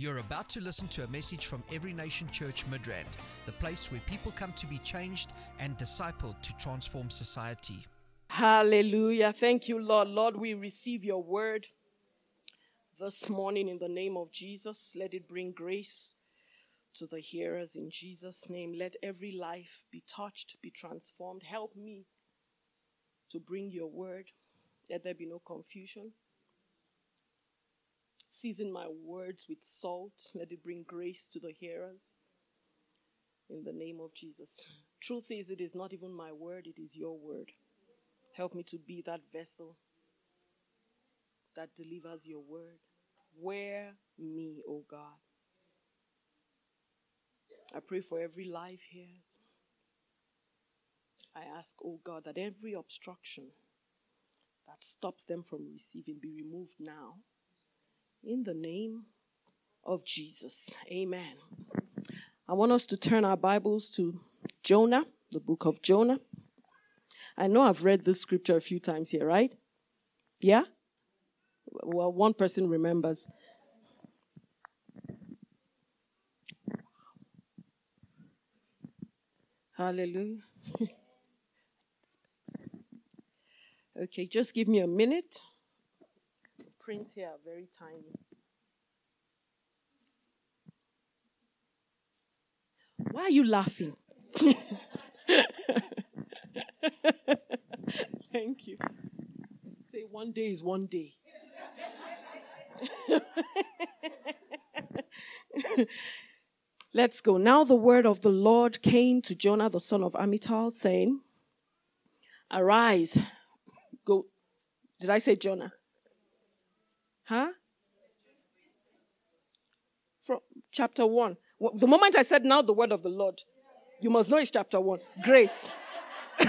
You're about to listen to a message from Every Nation Church Midrand, the place where people come to be changed and discipled to transform society. Hallelujah. Thank you, Lord. Lord, we receive your word this morning in the name of Jesus. Let it bring grace to the hearers in Jesus' name. Let every life be touched, be transformed. Help me to bring your word. Let there be no confusion. Season my words with salt. Let it bring grace to the hearers. In the name of Jesus. Truth is, it is not even my word, it is your word. Help me to be that vessel that delivers your word. Wear me, O oh God. I pray for every life here. I ask, O oh God, that every obstruction that stops them from receiving be removed now. In the name of Jesus. Amen. I want us to turn our Bibles to Jonah, the book of Jonah. I know I've read this scripture a few times here, right? Yeah? Well, one person remembers. Hallelujah. okay, just give me a minute. Prints here are very tiny. Why are you laughing? Thank you. Say one day is one day. Let's go. Now the word of the Lord came to Jonah, the son of Amittai, saying, Arise, go. Did I say Jonah? Huh? From chapter 1. The moment I said, Now the word of the Lord, you must know it's chapter 1. Grace.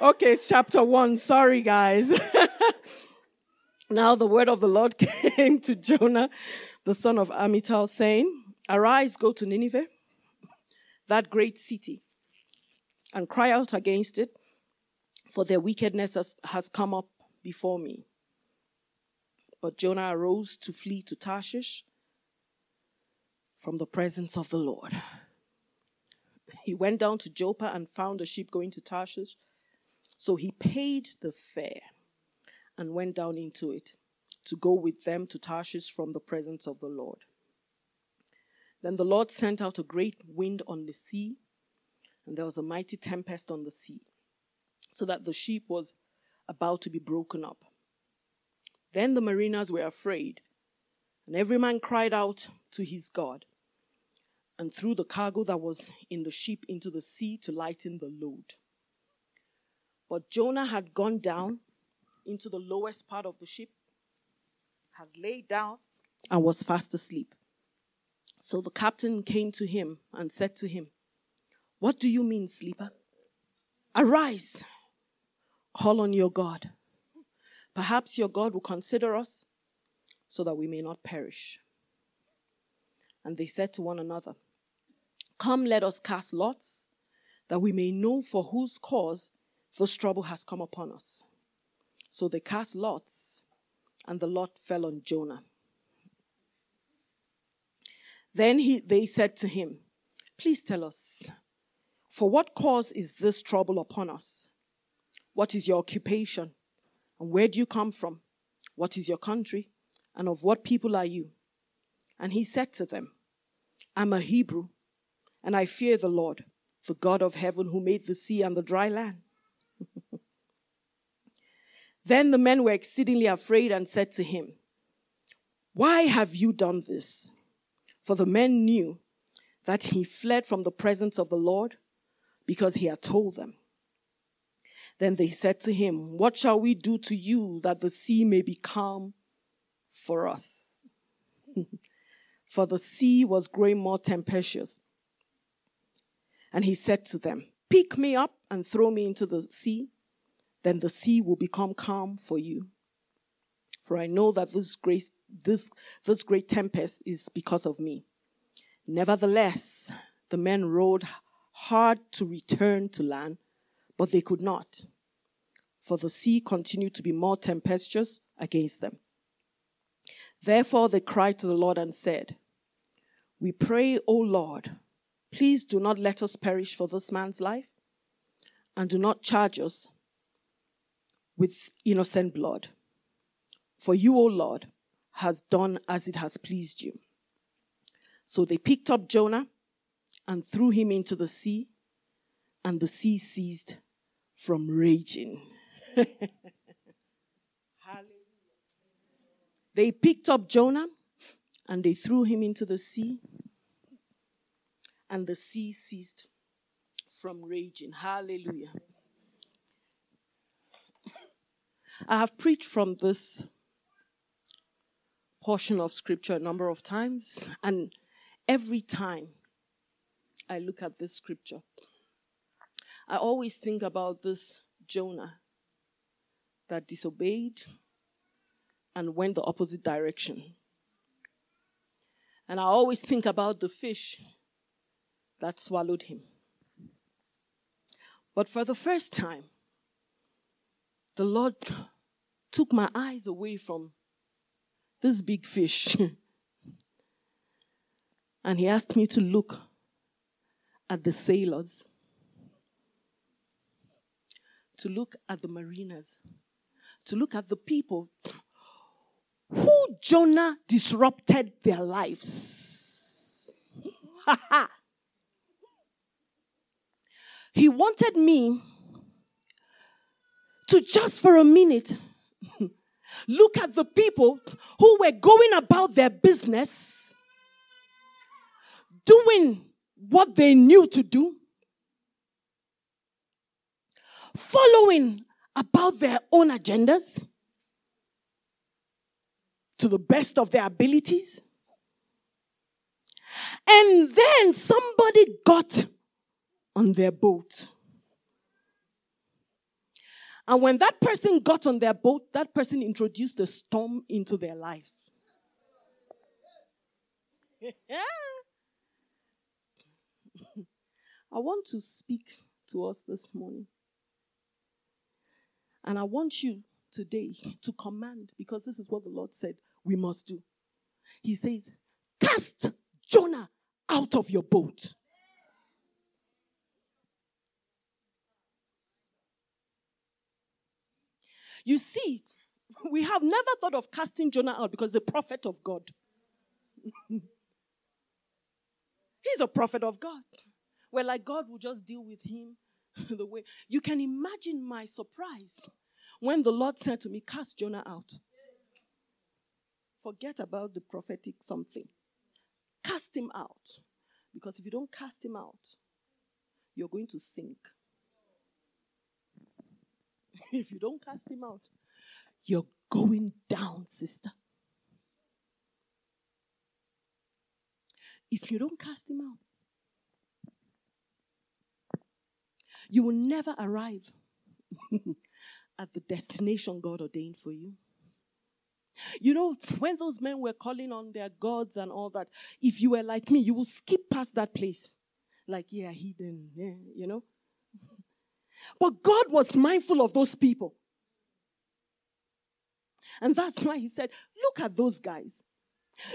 okay, it's chapter 1. Sorry, guys. now the word of the Lord came to Jonah, the son of Amittai, saying, Arise, go to Nineveh, that great city, and cry out against it, for their wickedness has come up before me. But Jonah arose to flee to Tarshish from the presence of the Lord. He went down to Joppa and found a ship going to Tarshish. So he paid the fare and went down into it to go with them to Tarshish from the presence of the Lord. Then the Lord sent out a great wind on the sea, and there was a mighty tempest on the sea, so that the ship was about to be broken up. Then the mariners were afraid, and every man cried out to his God, and threw the cargo that was in the ship into the sea to lighten the load. But Jonah had gone down into the lowest part of the ship, had laid down, and was fast asleep. So the captain came to him and said to him, What do you mean, sleeper? Arise Call on your God. Perhaps your God will consider us so that we may not perish. And they said to one another, Come, let us cast lots, that we may know for whose cause this trouble has come upon us. So they cast lots, and the lot fell on Jonah. Then he, they said to him, Please tell us, for what cause is this trouble upon us? What is your occupation? And where do you come from? What is your country? And of what people are you? And he said to them, I'm a Hebrew, and I fear the Lord, the God of heaven who made the sea and the dry land. then the men were exceedingly afraid and said to him, Why have you done this? For the men knew that he fled from the presence of the Lord because he had told them. Then they said to him, What shall we do to you that the sea may be calm for us? for the sea was growing more tempestuous. And he said to them, Pick me up and throw me into the sea, then the sea will become calm for you. For I know that this great, this, this great tempest is because of me. Nevertheless, the men rowed hard to return to land but they could not, for the sea continued to be more tempestuous against them. Therefore they cried to the Lord and said, We pray, O Lord, please do not let us perish for this man's life, and do not charge us with innocent blood. For you, O Lord, has done as it has pleased you. So they picked up Jonah and threw him into the sea, and the sea ceased from raging. they picked up Jonah and they threw him into the sea, and the sea ceased from raging. Hallelujah. I have preached from this portion of scripture a number of times, and every time I look at this scripture, I always think about this Jonah that disobeyed and went the opposite direction. And I always think about the fish that swallowed him. But for the first time, the Lord took my eyes away from this big fish. and he asked me to look at the sailors, to look at the mariners, to look at the people who Jonah disrupted their lives. he wanted me to just for a minute look at the people who were going about their business, doing what they knew to do, following about their own agendas to the best of their abilities. And then somebody got on their boat. And when that person got on their boat, that person introduced a storm into their life. I want to speak to us this morning. And I want you today to command, because this is what the Lord said we must do. He says, Cast Jonah out of your boat. You see, we have never thought of casting Jonah out because he's a prophet of God. he's a prophet of God. Well, like God will just deal with him the way. You can imagine my surprise when the Lord said to me, Cast Jonah out. Forget about the prophetic something. Cast him out. Because if you don't cast him out, you're going to sink. if you don't cast him out, you're going down, sister. If you don't cast him out, you will never arrive at the destination God ordained for you. You know, when those men were calling on their gods and all that, if you were like me, you would skip past that place. Like, yeah, hidden, yeah, you know. But God was mindful of those people. And that's why he said, Look at those guys.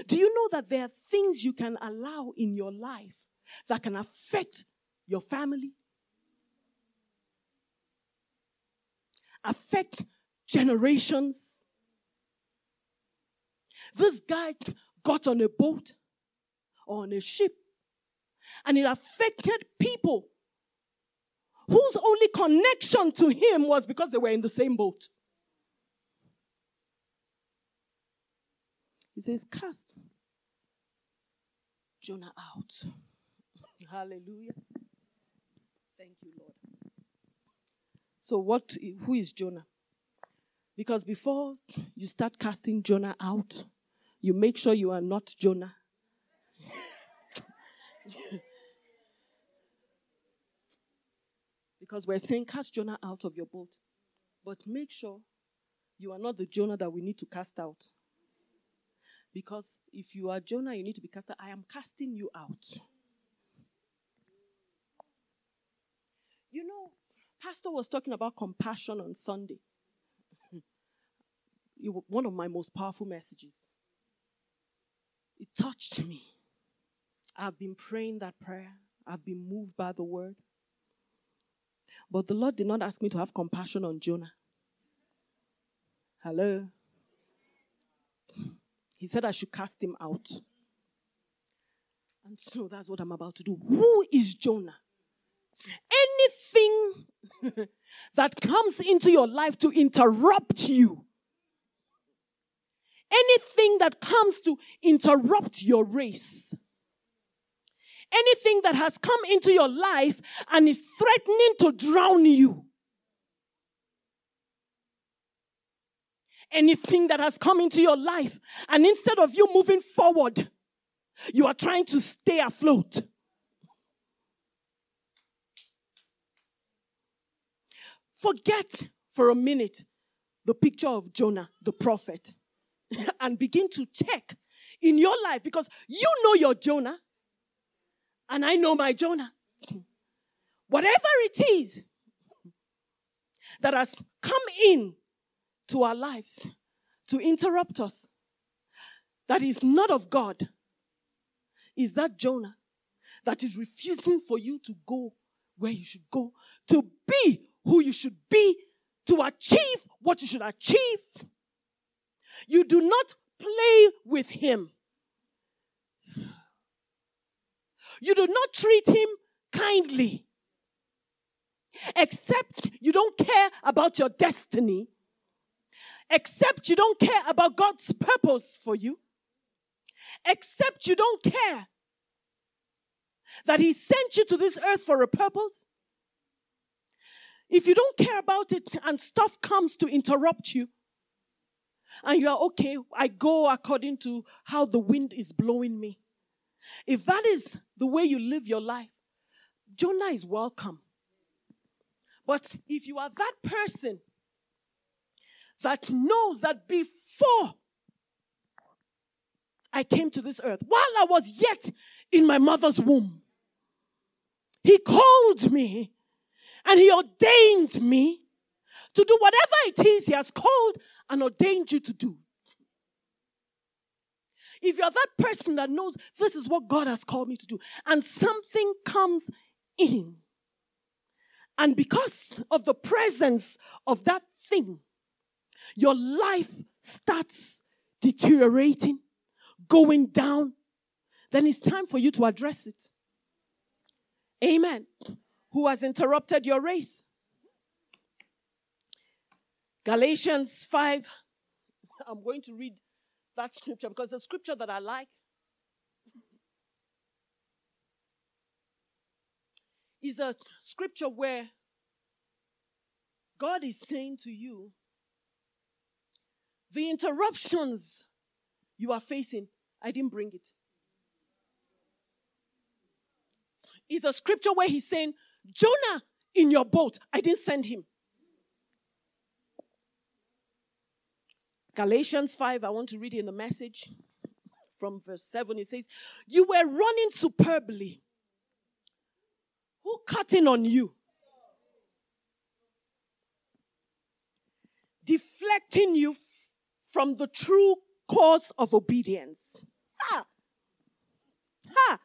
Do you know that there are things you can allow in your life that can affect your family, affect generations? This guy got on a boat or on a ship and it affected people whose only connection to him was because they were in the same boat. He says, Cast Jonah out. Hallelujah. Thank you, Lord. So, what? Who is Jonah? Because before you start casting Jonah out, you make sure you are not Jonah. because we're saying, cast Jonah out of your boat. But make sure you are not the Jonah that we need to cast out. Because if you are Jonah, you need to be cast out. I am casting you out. You know, Pastor was talking about compassion on Sunday. one of my most powerful messages. it touched me. I've been praying that prayer, I've been moved by the word. But the Lord did not ask me to have compassion on Jonah. Hello? He said I should cast him out. And so that's what I'm about to do. Who is Jonah? Anything that comes into your life to interrupt you, anything that comes to interrupt your race, anything that has come into your life and is threatening to drown you, anything that has come into your life and instead of you moving forward, you are trying to stay afloat. Forget for a minute the picture of Jonah, the prophet, and begin to check in your life because you know your Jonah and I know my Jonah. Whatever it is that has come in to our lives to interrupt us, that is not of God, is that Jonah that is refusing for you to go where you should go, to be who you should be, to achieve what you should achieve. You do not play with him. You do not treat him kindly. Except you don't care about your destiny. Except you don't care about God's purpose for you except you don't care that He sent you to this earth for a purpose. If you don't care about it and stuff comes to interrupt you, and you are okay, I go according to how the wind is blowing me. If that is the way you live your life, Jonah is welcome. But if you are that person that knows that before I came to this earth while I was yet in my mother's womb. He called me and He ordained me to do whatever it is He has called and ordained you to do. If you're that person that knows this is what God has called me to do, and something comes in, and because of the presence of that thing, your life starts deteriorating, going down, then it's time for you to address it. Amen. Who has interrupted your race? Galatians 5. I'm going to read that scripture because the scripture that I like is a scripture where God is saying to you, the interruptions you are facing I didn't bring it. It's a scripture where he's saying, Jonah in your boat, I didn't send him. Galatians 5, I want to read in the message from verse 7. It says, You were running superbly. Who cut in on you? Deflecting you f- from the true course of obedience. Ha! Ha!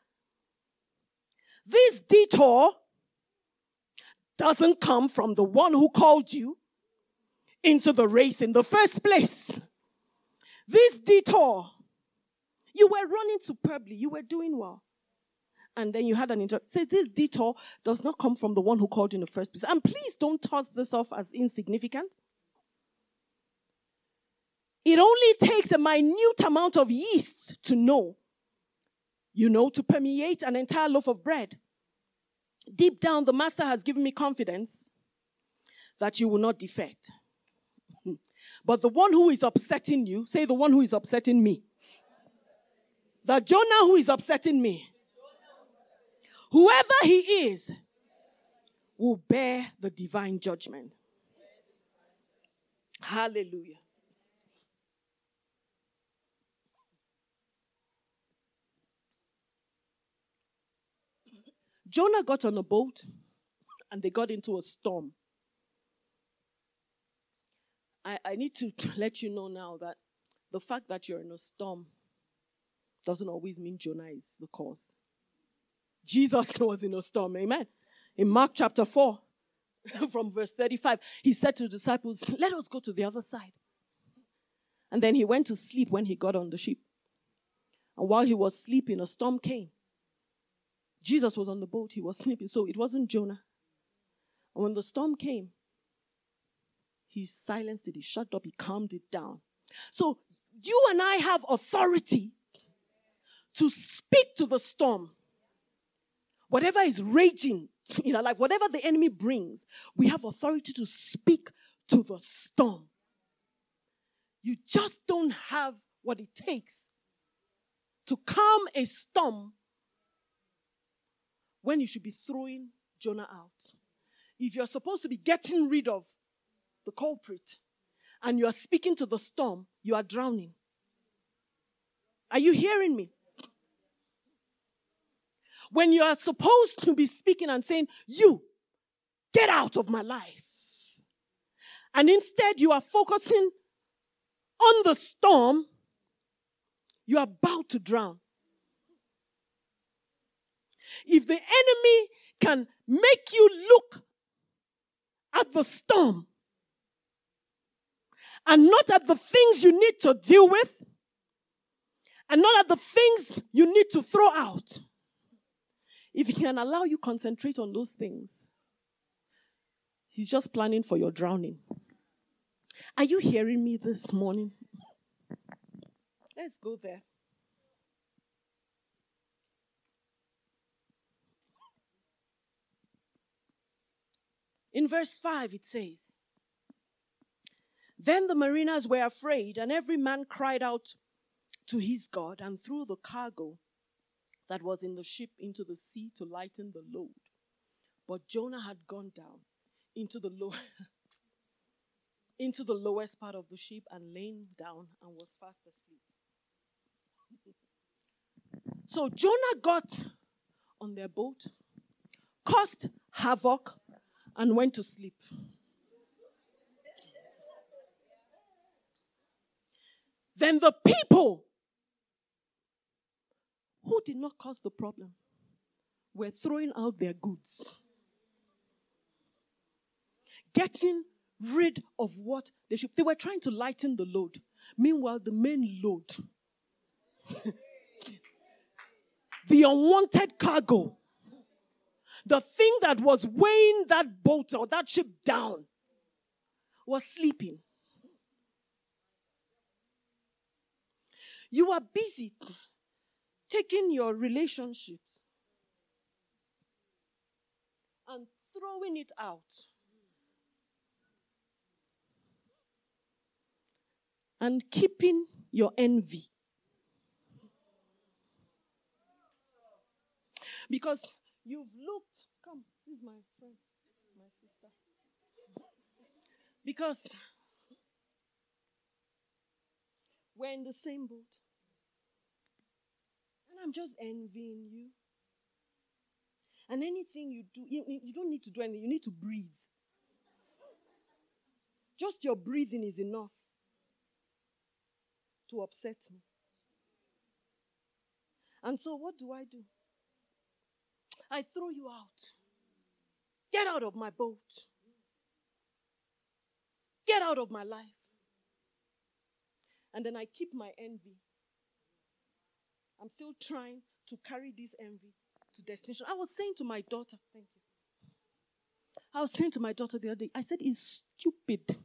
This detour doesn't come from the one who called you into the race in the first place. This detour, you were running superbly, you were doing well. And then you had an inter. Say, this detour does not come from the one who called you in the first place. And please don't toss this off as insignificant. It only takes a minute amount of yeast to know, you know, to permeate an entire loaf of bread. Deep down, the master has given me confidence that you will not defect. But the one who is upsetting you, say the one who is upsetting me. The Jonah who is upsetting me. Whoever he is will bear the divine judgment. Hallelujah. Jonah got on a boat and they got into a storm. I, I need to let you know now that the fact that you're in a storm doesn't always mean Jonah is the cause. Jesus was in a storm. Amen. In Mark chapter 4, from verse 35, he said to the disciples, Let us go to the other side. And then he went to sleep when he got on the ship. And while he was sleeping, a storm came. Jesus was on the boat, he was sleeping. So it wasn't Jonah. And when the storm came, he silenced it, he shut up, he calmed it down. So you and I have authority to speak to the storm. Whatever is raging in our life, whatever the enemy brings, we have authority to speak to the storm. You just don't have what it takes to calm a storm when you should be throwing Jonah out. If you're supposed to be getting rid of the culprit and you are speaking to the storm, you are drowning. Are you hearing me? When you are supposed to be speaking and saying, You, get out of my life. And instead, you are focusing on the storm, you are about to drown. If the enemy can make you look at the storm and not at the things you need to deal with, and not at the things you need to throw out, if he can allow you concentrate on those things, he's just planning for your drowning. Are you hearing me this morning? Let's go there. In verse 5, it says, Then the mariners were afraid, and every man cried out to his God and threw the cargo that was in the ship into the sea to lighten the load. But Jonah had gone down into the low into the lowest part of the ship and lain down and was fast asleep. so Jonah got on their boat, caused havoc, and went to sleep. Then the people who did not cause the problem were throwing out their goods, getting rid of what they should. They were trying to lighten the load. Meanwhile, the main load, the unwanted cargo, the thing that was weighing that boat or that ship down, was sleeping. You are busy taking your relationships and throwing it out and keeping your envy. Because you've looked, is my friend, my sister. Because we're in the same boat. And I'm just envying you. And anything you do, you, you don't need to do anything, you need to breathe. Just your breathing is enough to upset me. And so, what do I do? I throw you out. Get out of my boat. Get out of my life. And then I keep my envy. I'm still trying to carry this envy to destination. I was saying to my daughter, thank you. I was saying to my daughter the other day, I said, it's stupid.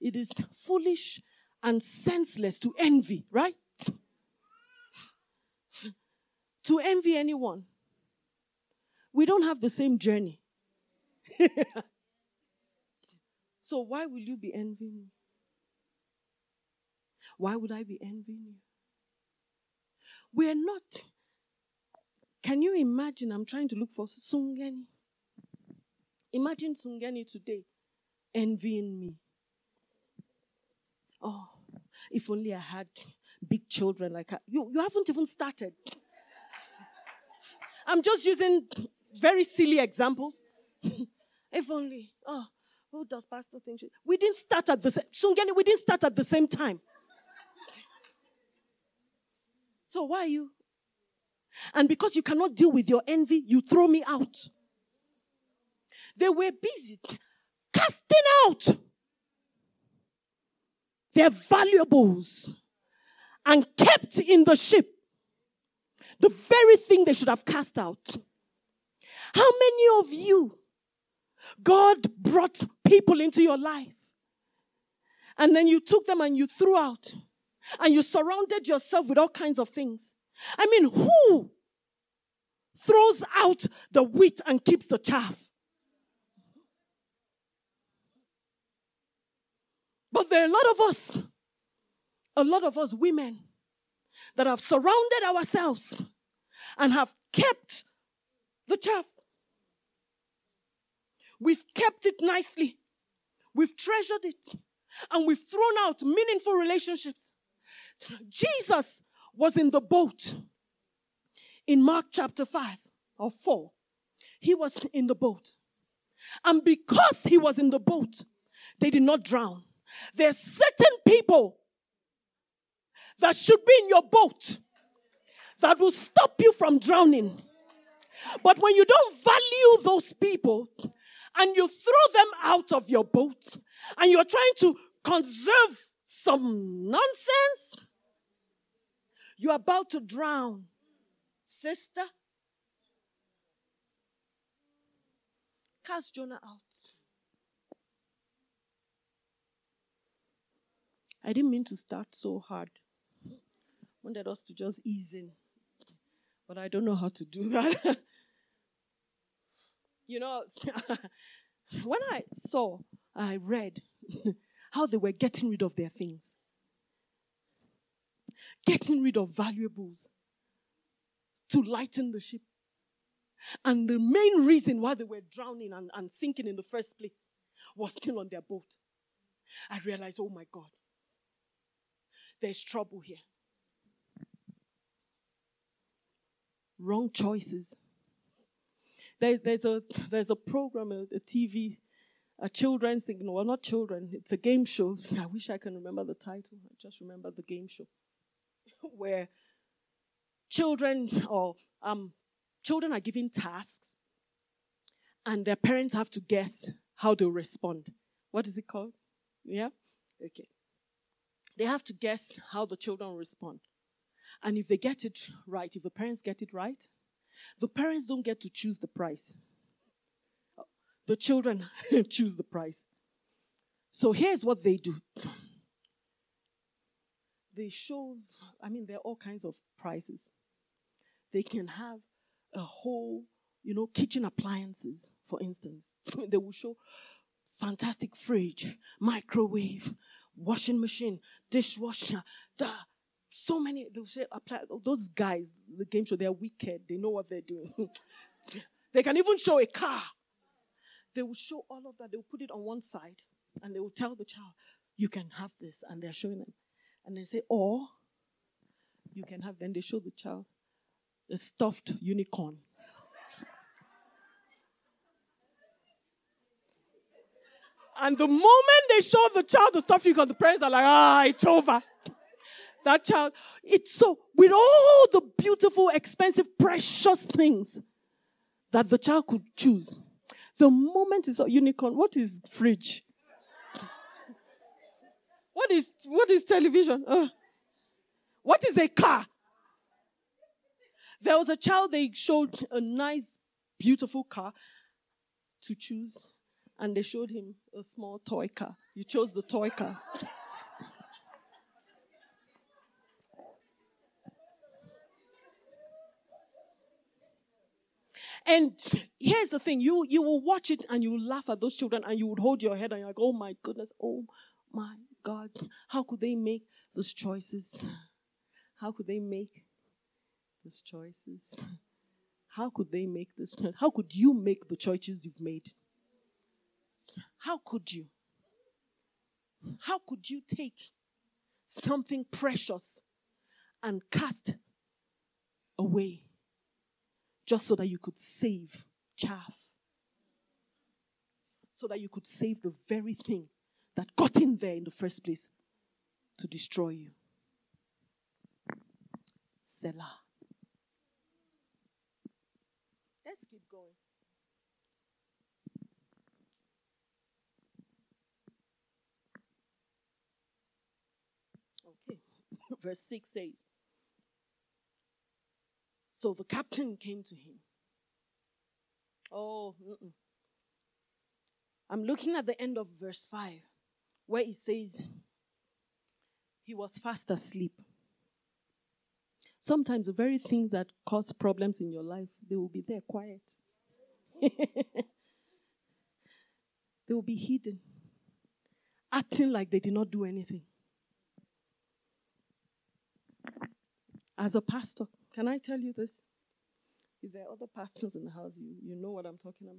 It is foolish and senseless to envy, right? to envy anyone. We don't have the same journey. so why will you be envying me? Why would I be envying you? We're not. Can you imagine? I'm trying to look for Sungeni. Imagine Sungeni today envying me. Oh, if only I had big children like her. You, you haven't even started. I'm just using very silly examples. if only. Oh, who does Pastor think? She, we didn't start at the same. We didn't start at the same time. So why are you? And because you cannot deal with your envy, you throw me out. They were busy casting out their valuables and kept in the ship the very thing they should have cast out. How many of you, God brought people into your life and then you took them and you threw out and you surrounded yourself with all kinds of things? I mean, who throws out the wheat and keeps the chaff? But there are a lot of us, a lot of us women, that have surrounded ourselves and have kept the chaff. We've kept it nicely, we've treasured it, and we've thrown out meaningful relationships. Jesus was in the boat in Mark chapter 5 or 4. He was in the boat. And because he was in the boat, they did not drown. There's certain people that should be in your boat that will stop you from drowning. But when you don't value those people and you throw them out of your boat and you're trying to conserve some nonsense, you're about to drown. Sister, cast Jonah out. I didn't mean to start so hard. Wanted us to just ease in. But I don't know how to do that. you know, when I saw, I read how they were getting rid of their things, getting rid of valuables to lighten the ship. And the main reason why they were drowning and, and sinking in the first place was still on their boat. I realized, oh my God, there's trouble here. Wrong choices. There, there's a there's a program, a, a TV, a children's thing. No, well, not children. It's a game show. I wish I can remember the title. I just remember the game show where children or um, children are given tasks, and their parents have to guess how they'll respond. What is it called? Yeah. Okay. They have to guess how the children respond. And if they get it right, if the parents get it right, the parents don't get to choose the price. The children choose the price. So here's what they do they show, I mean, there are all kinds of prices. They can have a whole, you know, kitchen appliances, for instance. they will show fantastic fridge, microwave, washing machine, dishwasher, the so many those guys, the game show, they're wicked. They know what they're doing. they can even show a car. They will show all of that. They will put it on one side and they will tell the child, you can have this, and they're showing them. And they say, or you can have, then they show the child a stuffed unicorn. And the moment they show the child the stuffed unicorn, the parents are like, ah, it's over. That child, it's so, with all the beautiful, expensive, precious things that the child could choose, the moment is a unicorn, what is fridge? What is, what is television? Uh, what is a car? There was a child, they showed a nice, beautiful car to choose and they showed him a small toy car. You chose the toy car. And here's the thing you, you will watch it and you will laugh at those children and you would hold your head and you're like, oh my goodness, oh my God, how could they make those choices? How could they make those choices? How could they make this? How could you make the choices you've made? How could you? How could you take something precious and cast away just so that you could save chaff? So that you could save the very thing that got in there in the first place to destroy you. Selah. Let's keep going. Okay. Verse 6 says So the captain came to him. Oh, mm-mm. I'm looking at the end of verse 5 where it says, He was fast asleep. Sometimes the very things that cause problems in your life, they will be there quiet. they will be hidden, acting like they did not do anything. As a pastor, can I tell you this? If there are other pastors in the house, you, you know what I'm talking about.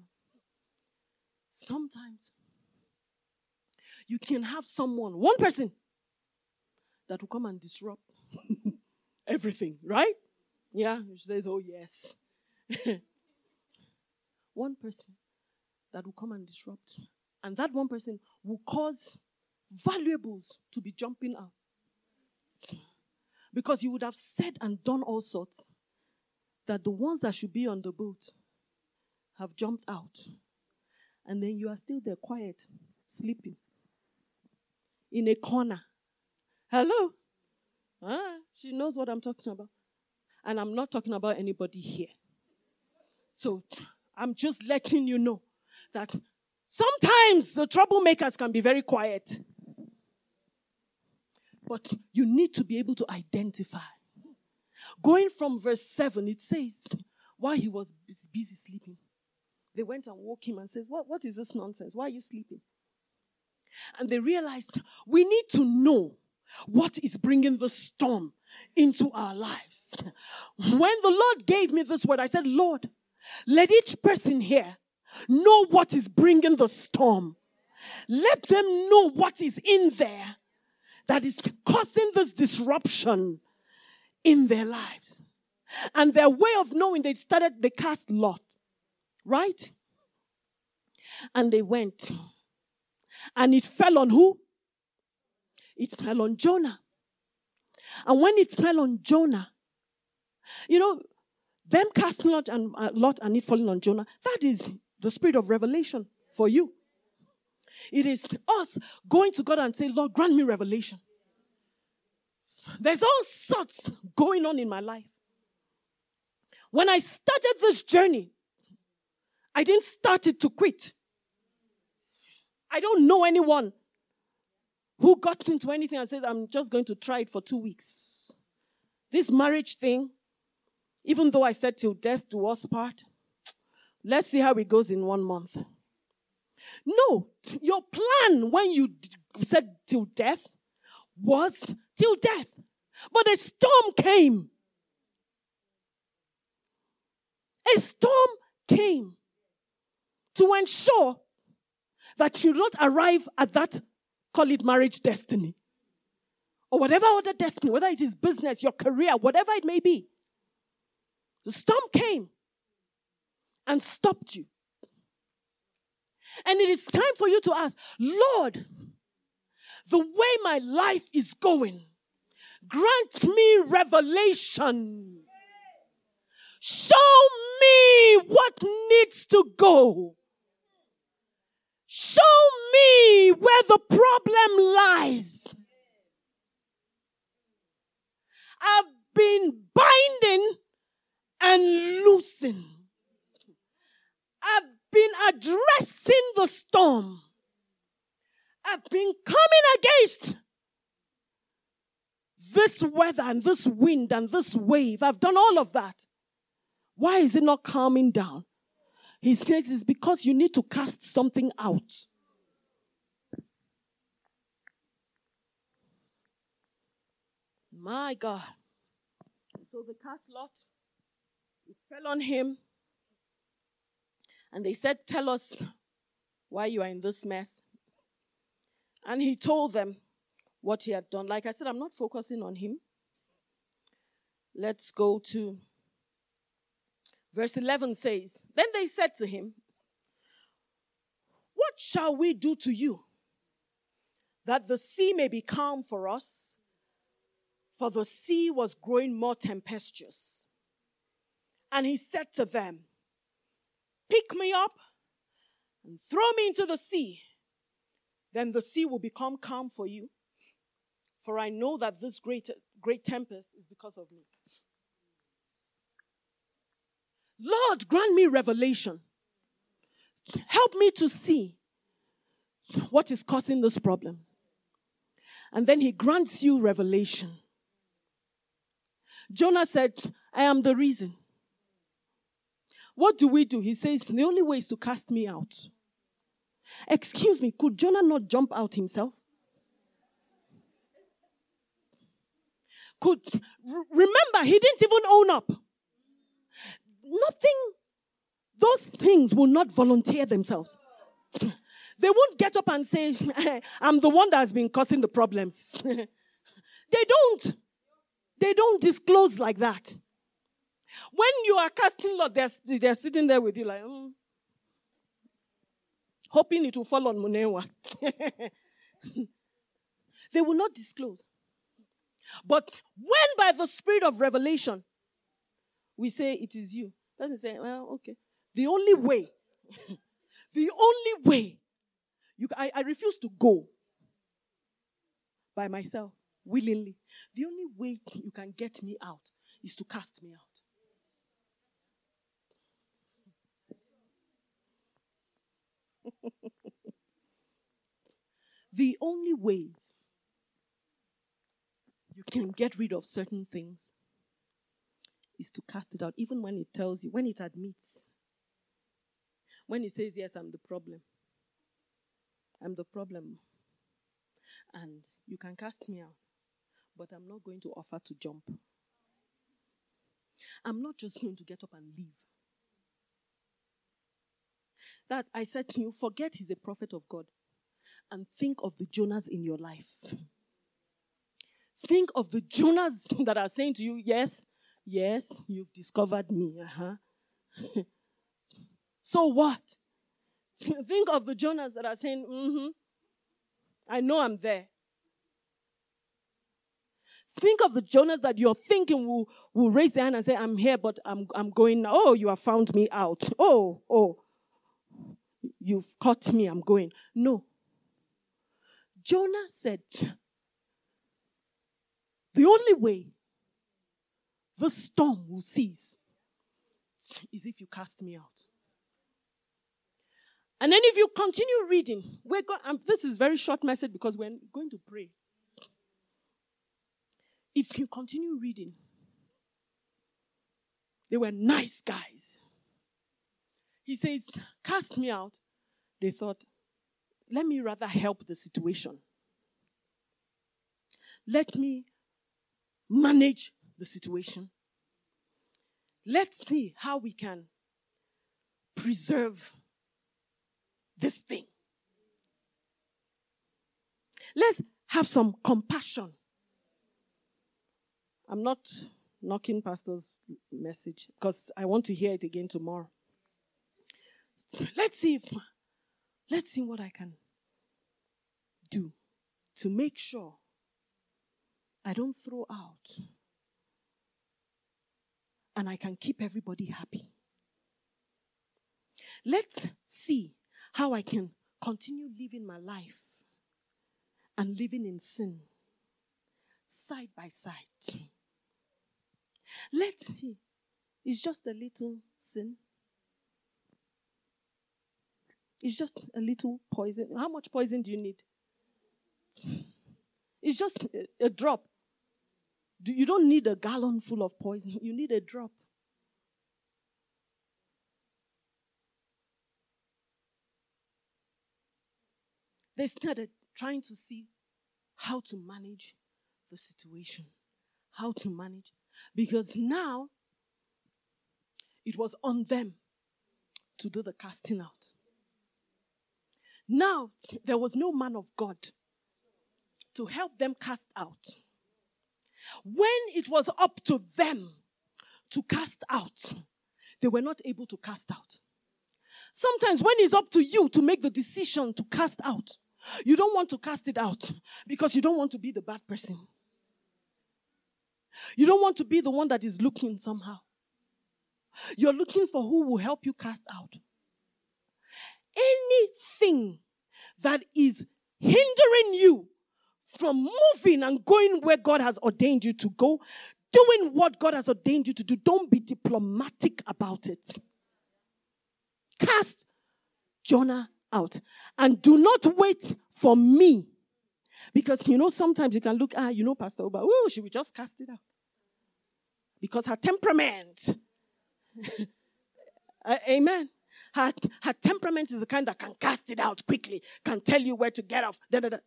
Sometimes you can have someone, one person, that will come and disrupt everything, right? Yeah, she says, Oh, yes. one person that will come and disrupt. And that one person will cause valuables to be jumping out. Because you would have said and done all sorts that the ones that should be on the boat have jumped out. And then you are still there quiet, sleeping in a corner. Hello? Ah, she knows what I'm talking about. And I'm not talking about anybody here. So I'm just letting you know that sometimes the troublemakers can be very quiet. But you need to be able to identify. Going from verse 7, it says, while he was busy sleeping, they went and woke him and said, what, what is this nonsense? Why are you sleeping? And they realized we need to know what is bringing the storm into our lives. When the Lord gave me this word, I said, Lord, let each person here know what is bringing the storm. Let them know what is in there that is causing this disruption in their lives. And their way of knowing, they started, they cast lot, right? And they went. And it fell on who? It fell on Jonah. And when it fell on Jonah, you know, them casting lot and uh, lot and it falling on Jonah, that is the spirit of revelation for you. It is us going to God and say, Lord, grant me revelation. There's all sorts going on in my life. When I started this journey, I didn't start it to quit. I don't know anyone who got into anything and said, I'm just going to try it for two weeks. This marriage thing, even though I said till death do us part, let's see how it goes in one month. No, your plan when you said till death was till death. But a storm came. A storm came to ensure that you don't arrive at that, call it marriage destiny, or whatever other destiny, whether it is business, your career, whatever it may be. The storm came and stopped you. And it is time for you to ask, Lord, the way my life is going, grant me revelation. Show me what needs to go. Show me where the problem lies. I've been binding and loosing. I've been addressing the storm. I've been coming against this weather and this wind and this wave. I've done all of that. Why is it not calming down? He says it's because you need to cast something out. My God. So the cast lot, it fell on him. And they said, Tell us why you are in this mess. And he told them what he had done. Like I said, I'm not focusing on him. Let's go to verse 11 says, Then they said to him, What shall we do to you that the sea may be calm for us? for the sea was growing more tempestuous. And he said to them, Pick me up and throw me into the sea. Then the sea will become calm for you. For I know that this great, great tempest is because of me. Lord, grant me revelation. Help me to see what is causing this problem. And then he grants you revelation. Jonah said, I am the reason. What do we do? He says, The only way is to cast me out. Excuse me, could Jonah not jump out himself? Could remember he didn't even own up. Nothing, those things will not volunteer themselves. They won't get up and say, I'm the one that has been causing the problems. they don't. They don't disclose like that. When you are casting lot, they're, they're sitting there with you like, mm, hoping it will fall on Munewa. they will not disclose. But when by the spirit of revelation, we say it is you, doesn't say, well, okay. The only way, the only way, you, I, I refuse to go by myself willingly. The only way you can get me out is to cast me out. The only way you can get rid of certain things is to cast it out, even when it tells you, when it admits. When it says, Yes, I'm the problem. I'm the problem. And you can cast me out but I'm not going to offer to jump. I'm not just going to get up and leave. That I said to you, forget he's a prophet of God and think of the Jonahs in your life. Think of the Jonahs that are saying to you, Yes, yes, you've discovered me. Uh-huh. so what? Think of the Jonahs that are saying, mm-hmm, I know I'm there. Think of the Jonahs that you're thinking will, will raise their hand and say, I'm here, but I'm, I'm going now. Oh, you have found me out. Oh, oh, you've caught me, I'm going. No. Jonah said, the only way the storm will cease is if you cast me out. And then if you continue reading, we're go- um, this is very short message because we're going to pray. If you continue reading, they were nice guys. He says, Cast me out. They thought, Let me rather help the situation. Let me manage the situation. Let's see how we can preserve this thing. Let's have some compassion I'm not knocking Pastor's message because I want to hear it again tomorrow. Let's see if, let's see what I can do to make sure I don't throw out and I can keep everybody happy. Let's see how I can continue living my life and living in sin side by side. Let's see. It's just a little sin. It's just a little poison. How much poison do you need? It's just a, a drop. You don't need a gallon full of poison, you need a drop. They started trying to see how to manage the situation, how to manage. Because now it was on them to do the casting out. Now there was no man of God to help them cast out. When it was up to them to cast out, they were not able to cast out. Sometimes when it's up to you to make the decision to cast out, you don't want to cast it out because you don't want to be the bad person. You don't want to be the one that is looking somehow. You're looking for who will help you cast out. Anything that is hindering you from moving and going where God has ordained you to go, doing what God has ordained you to do, don't be diplomatic about it. Cast Jonah out. And do not wait for me. Because you know, sometimes you can look, ah, you know, Pastor Oba, oh, she will just cast it out? Because her temperament. Amen. Her, her temperament is the kind that can cast it out quickly, can tell you where to get off. Da, da, da.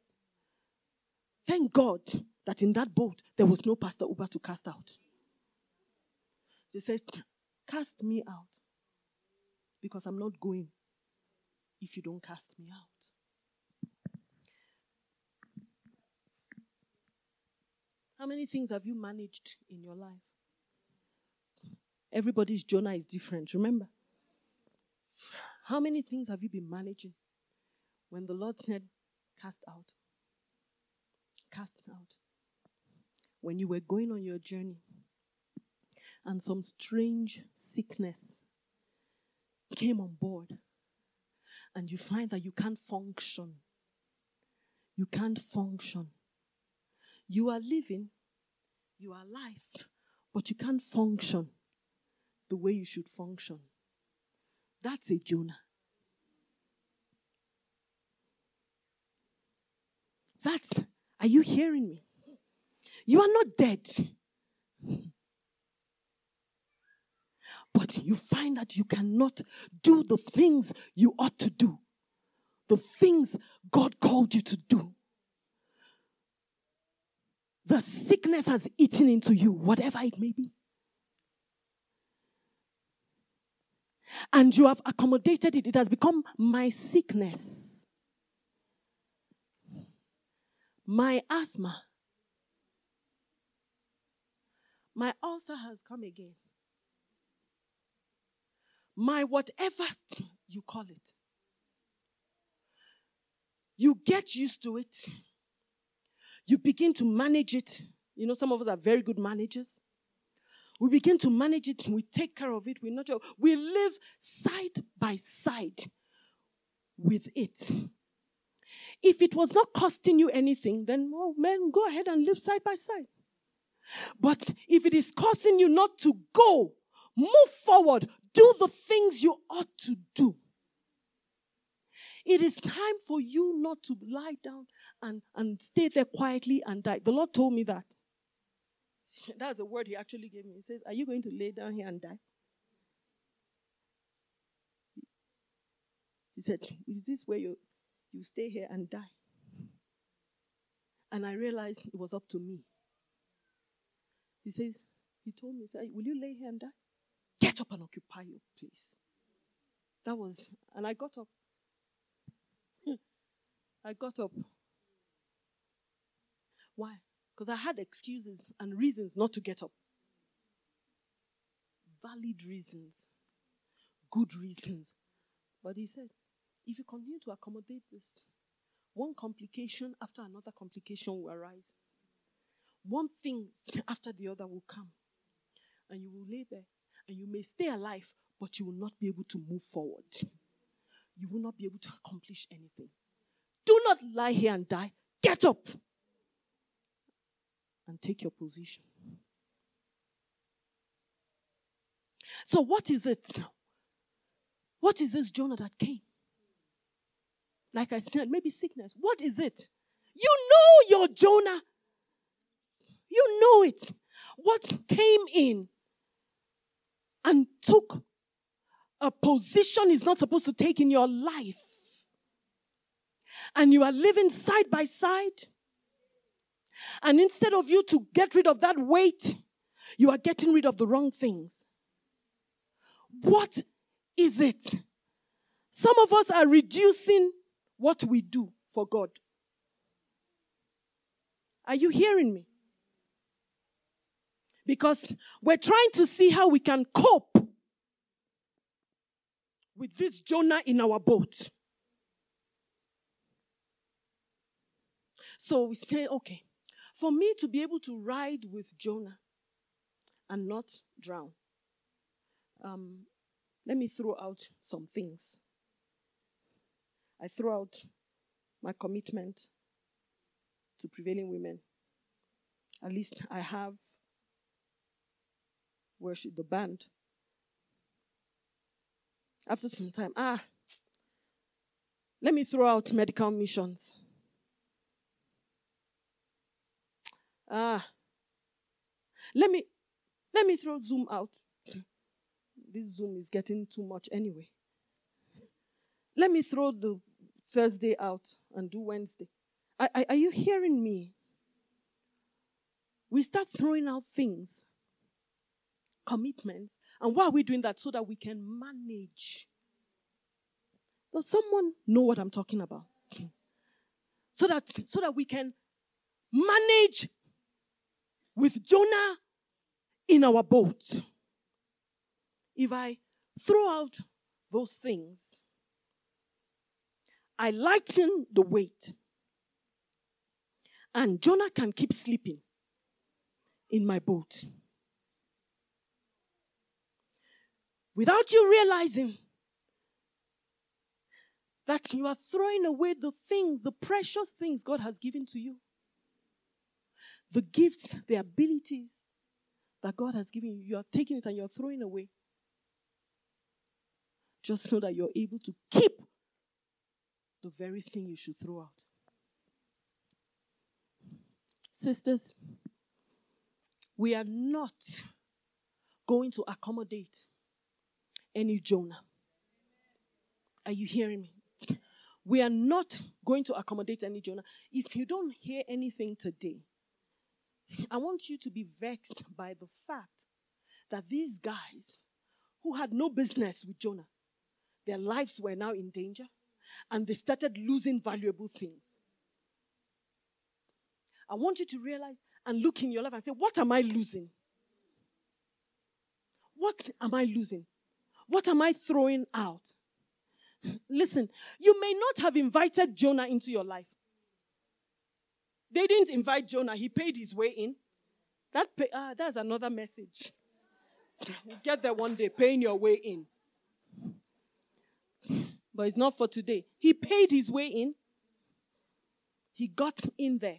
Thank God that in that boat there was no Pastor Oba to cast out. She said, Cast me out because I'm not going if you don't cast me out. How many things have you managed in your life? Everybody's Jonah is different, remember? How many things have you been managing when the Lord said, Cast out? Cast out. When you were going on your journey and some strange sickness came on board and you find that you can't function. You can't function. You are living, you are alive, but you can't function the way you should function. That's a Jonah. That's, are you hearing me? You are not dead. But you find that you cannot do the things you ought to do, the things God called you to do. The sickness has eaten into you, whatever it may be. And you have accommodated it. It has become my sickness, my asthma, my ulcer has come again. My whatever you call it. You get used to it. You begin to manage it. You know, some of us are very good managers. We begin to manage it. We take care of it. We nurture. We live side by side with it. If it was not costing you anything, then, oh man, go ahead and live side by side. But if it is causing you not to go, move forward, do the things you ought to do. It is time for you not to lie down and, and stay there quietly and die. The Lord told me that. That's a word he actually gave me. He says, Are you going to lay down here and die? He said, Is this where you, you stay here and die? And I realized it was up to me. He says, He told me, Will you lay here and die? Get up and occupy your place. That was, and I got up. I got up. Why? Because I had excuses and reasons not to get up. Valid reasons, good reasons. But he said, if you continue to accommodate this, one complication after another complication will arise. One thing after the other will come. And you will lay there. And you may stay alive, but you will not be able to move forward. You will not be able to accomplish anything. Do not lie here and die. Get up and take your position. So, what is it? What is this Jonah that came? Like I said, maybe sickness. What is it? You know your Jonah. You know it. What came in and took a position is not supposed to take in your life. And you are living side by side and instead of you to get rid of that weight, you are getting rid of the wrong things. What is it? Some of us are reducing what we do for God. Are you hearing me? Because we're trying to see how we can cope with this Jonah in our boat. So we say, okay, for me to be able to ride with Jonah, and not drown. Um, let me throw out some things. I throw out my commitment to prevailing women. At least I have worship the band. After some time, ah, let me throw out medical missions. Ah, let me let me throw Zoom out. This Zoom is getting too much anyway. Let me throw the Thursday out and do Wednesday. Are, are, are you hearing me? We start throwing out things, commitments, and why are we doing that? So that we can manage. Does someone know what I'm talking about? So that so that we can manage with Jonah in our boat. If I throw out those things, I lighten the weight. And Jonah can keep sleeping in my boat. Without you realizing that you are throwing away the things, the precious things God has given to you, the gifts, the abilities that God has given you, you are taking it and you're throwing away just so that you're able to keep the very thing you should throw out. Sisters, we are not going to accommodate any Jonah. Are you hearing me? We are not going to accommodate any Jonah. If you don't hear anything today, I want you to be vexed by the fact that these guys who had no business with Jonah, their lives were now in danger and they started losing valuable things. I want you to realize and look in your life and say, What am I losing? What am I losing? What am I throwing out? Listen, you may not have invited Jonah into your life. They didn't invite Jonah, he paid his way in. That pay, ah, that's another message. Get there one day, paying your way in. But it's not for today. He paid his way in. He got in there.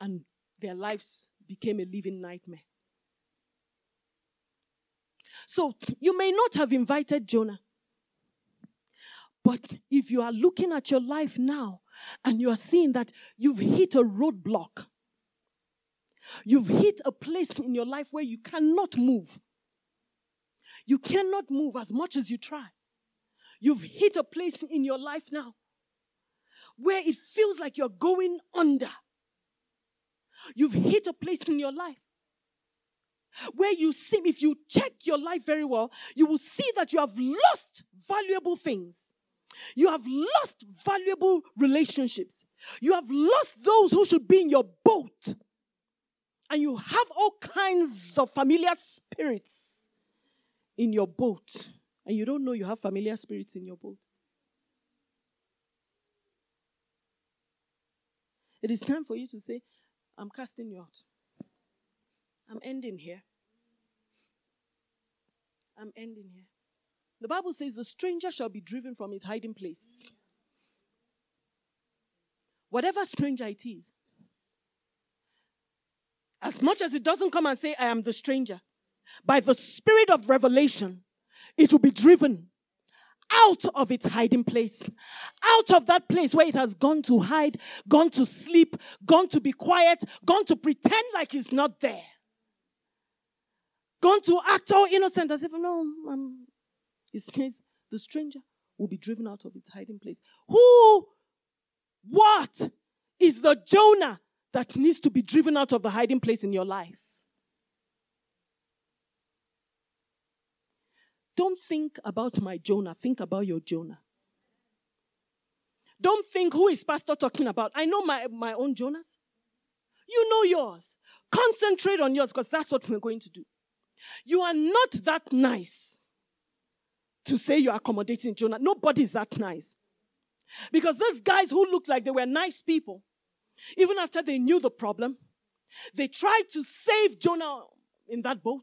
And their lives became a living nightmare. So you may not have invited Jonah. But if you are looking at your life now and you are seeing that you've hit a roadblock, you've hit a place in your life where you cannot move, you cannot move as much as you try. You've hit a place in your life now where it feels like you're going under. You've hit a place in your life where you seem, if you check your life very well, you will see that you have lost valuable things. You have lost valuable relationships. You have lost those who should be in your boat. And you have all kinds of familiar spirits in your boat and you don't know you have familiar spirits in your boat. It is time for you to say, I'm casting you out. I'm ending here. I'm ending here. The Bible says, The stranger shall be driven from his hiding place. Whatever stranger it is, as much as it doesn't come and say, I am the stranger, by the spirit of revelation, it will be driven out of its hiding place, out of that place where it has gone to hide, gone to sleep, gone to be quiet, gone to pretend like it's not there, gone to act all innocent as if, no, um, it says the stranger will be driven out of its hiding place. Who, what is the Jonah that needs to be driven out of the hiding place in your life? Don't think about my Jonah, think about your Jonah. Don't think who is pastor talking about. I know my, my own Jonahs. You know yours. Concentrate on yours because that's what we're going to do. You are not that nice to say you're accommodating Jonah. Nobody's that nice. Because those guys who looked like they were nice people, even after they knew the problem, They tried to save Jonah in that boat.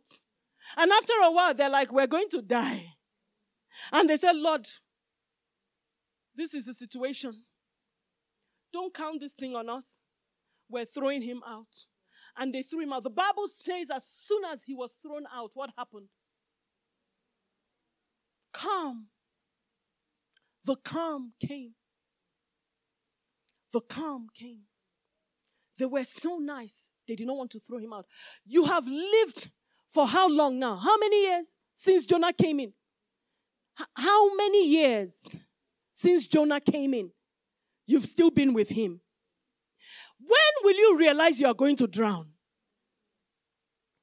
And after a while, they're like, We're going to die. And they said, Lord, this is the situation. Don't count this thing on us. We're throwing him out. And they threw him out. The Bible says, as soon as he was thrown out, what happened? Calm. The calm came. The calm came. They were so nice. They did not want to throw him out. You have lived for how long now? How many years since Jonah came in? H- how many years since Jonah came in? You've still been with him. When will you realize you are going to drown?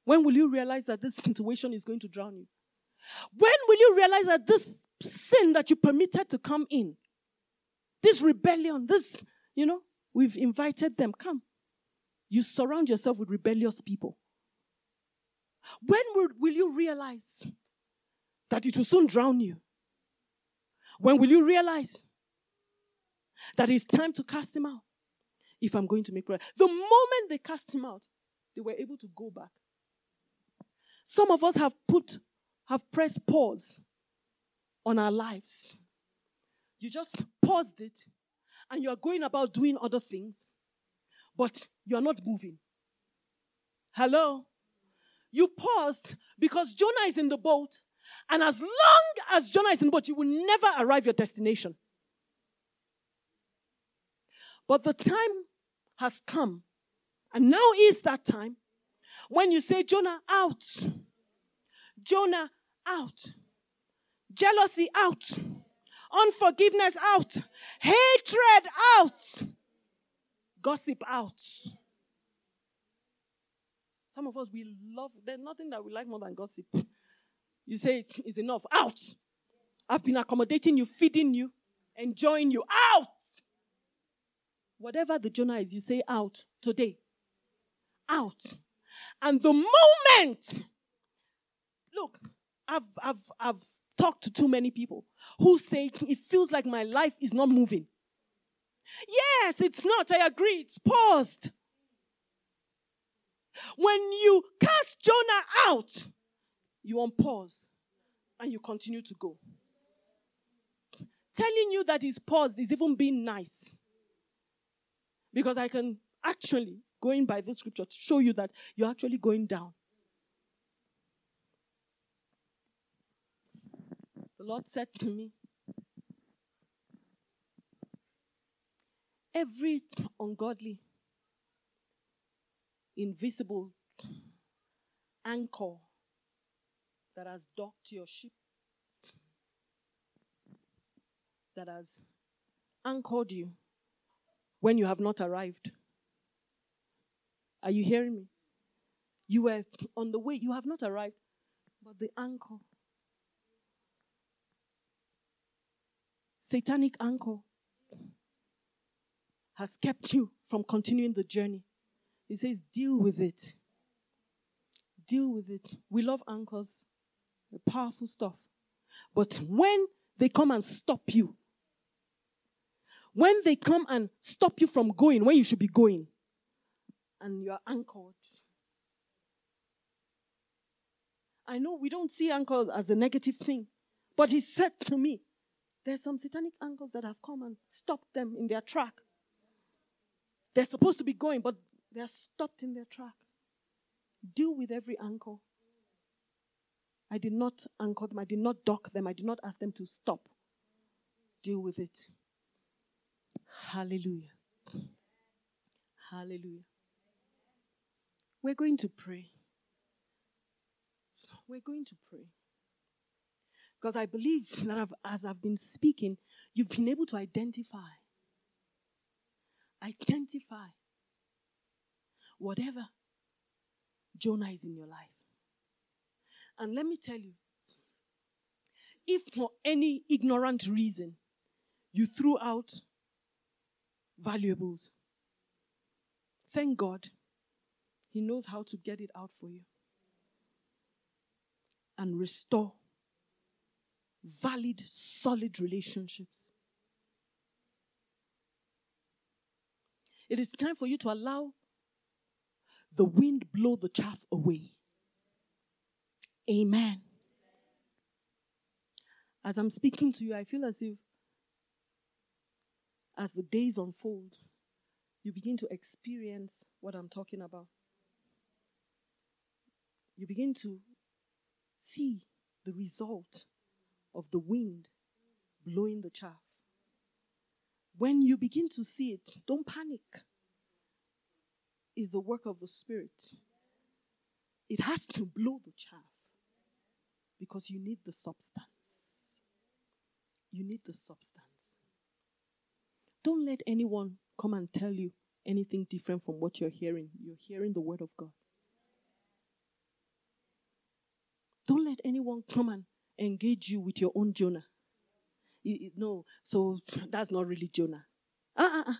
When will you realize that this situation is going to drown you? When will you realize that this sin that you permitted to come in, this rebellion, this, you know, we've invited them, come. You surround yourself with rebellious people. When will, will you realize that it will soon drown you? When will you realize that it's time to cast him out? If I'm going to make prayer. The moment they cast him out, they were able to go back. Some of us have put, have pressed pause on our lives. You just paused it and you are going about doing other things, but you are not moving. Hello? You paused because Jonah is in the boat, and as long as Jonah is in the boat, you will never arrive your destination. But the time has come, and now is that time when you say, Jonah, out. Jonah, out. Jealousy, out. Unforgiveness, out. Hatred, out. Gossip, out. Some of us, we love, there's nothing that we like more than gossip. You say it's enough. Out. I've been accommodating you, feeding you, enjoying you. Out. Whatever the Jonah is, you say out today. Out. And the moment, look, I've, I've, I've talked to too many people who say it feels like my life is not moving. Yes, it's not. I agree. It's paused. When you cast Jonah out, you unpause and you continue to go. Telling you that it's paused is even being nice. Because I can actually, going by this scripture, to show you that you're actually going down. The Lord said to me, Every ungodly, invisible anchor that has docked your ship, that has anchored you when you have not arrived. Are you hearing me? You were on the way, you have not arrived, but the anchor, satanic anchor, has kept you from continuing the journey. He says, deal with it. Deal with it. We love anchors, the powerful stuff. But when they come and stop you, when they come and stop you from going where you should be going, and you are anchored. I know we don't see anchors as a negative thing, but he said to me, there's some satanic anchors that have come and stopped them in their track. They're supposed to be going, but they're stopped in their track. Deal with every anchor. I did not anchor them, I did not dock them, I did not ask them to stop. Deal with it. Hallelujah. Hallelujah. We're going to pray. We're going to pray. Because I believe that I've, as I've been speaking, you've been able to identify. Identify whatever Jonah is in your life. And let me tell you, if for any ignorant reason you threw out valuables, thank God He knows how to get it out for you and restore valid, solid relationships. It is time for you to allow the wind blow the chaff away. Amen. As I'm speaking to you, I feel as if as the days unfold, you begin to experience what I'm talking about. You begin to see the result of the wind blowing the chaff. When you begin to see it, don't panic. It's the work of the Spirit. It has to blow the chaff because you need the substance. You need the substance. Don't let anyone come and tell you anything different from what you're hearing. You're hearing the word of God. Don't let anyone come and engage you with your own Jonah. no, so that's not really Jonah. Uh.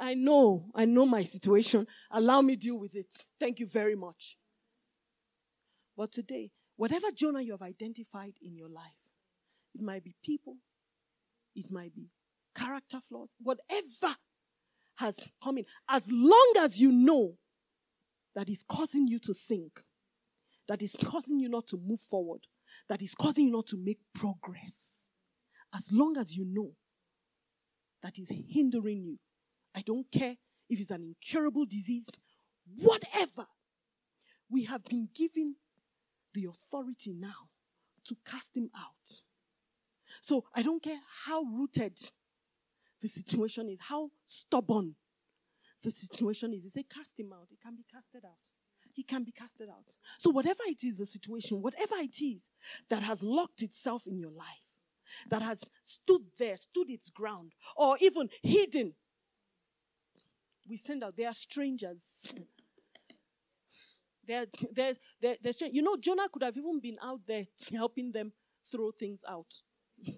I know, I know my situation. Allow me deal with it. Thank you very much. But today, whatever Jonah you have identified in your life, it might be people, it might be character flaws, whatever has come in, as long as you know that is causing you to sink, that is causing you not to move forward, that is causing you not to make progress, as long as you know that is hindering you, I don't care if it's an incurable disease, whatever, we have been given the authority now to cast him out. So I don't care how rooted the situation is, how stubborn the situation is. He said, cast him out. He can be casted out. He can be casted out. So, whatever it is, the situation, whatever it is that has locked itself in your life, that has stood there, stood its ground, or even hidden, we send out. They are strangers. They're, they're, they're, they're You know, Jonah could have even been out there helping them throw things out.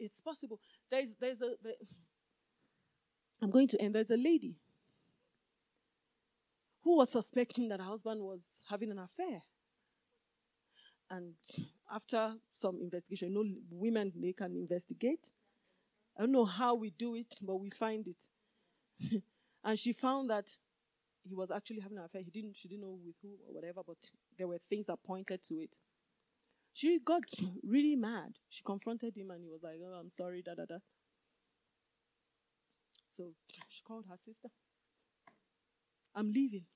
It's possible. There's, there's a. I'm going to end. There's a lady who was suspecting that her husband was having an affair. And after some investigation, you know, women they can investigate. I don't know how we do it, but we find it. and she found that he was actually having an affair. He didn't, she didn't know with who or whatever, but there were things that pointed to it. She got really mad. She confronted him and he was like, Oh, I'm sorry, da da da. So she called her sister. I'm leaving.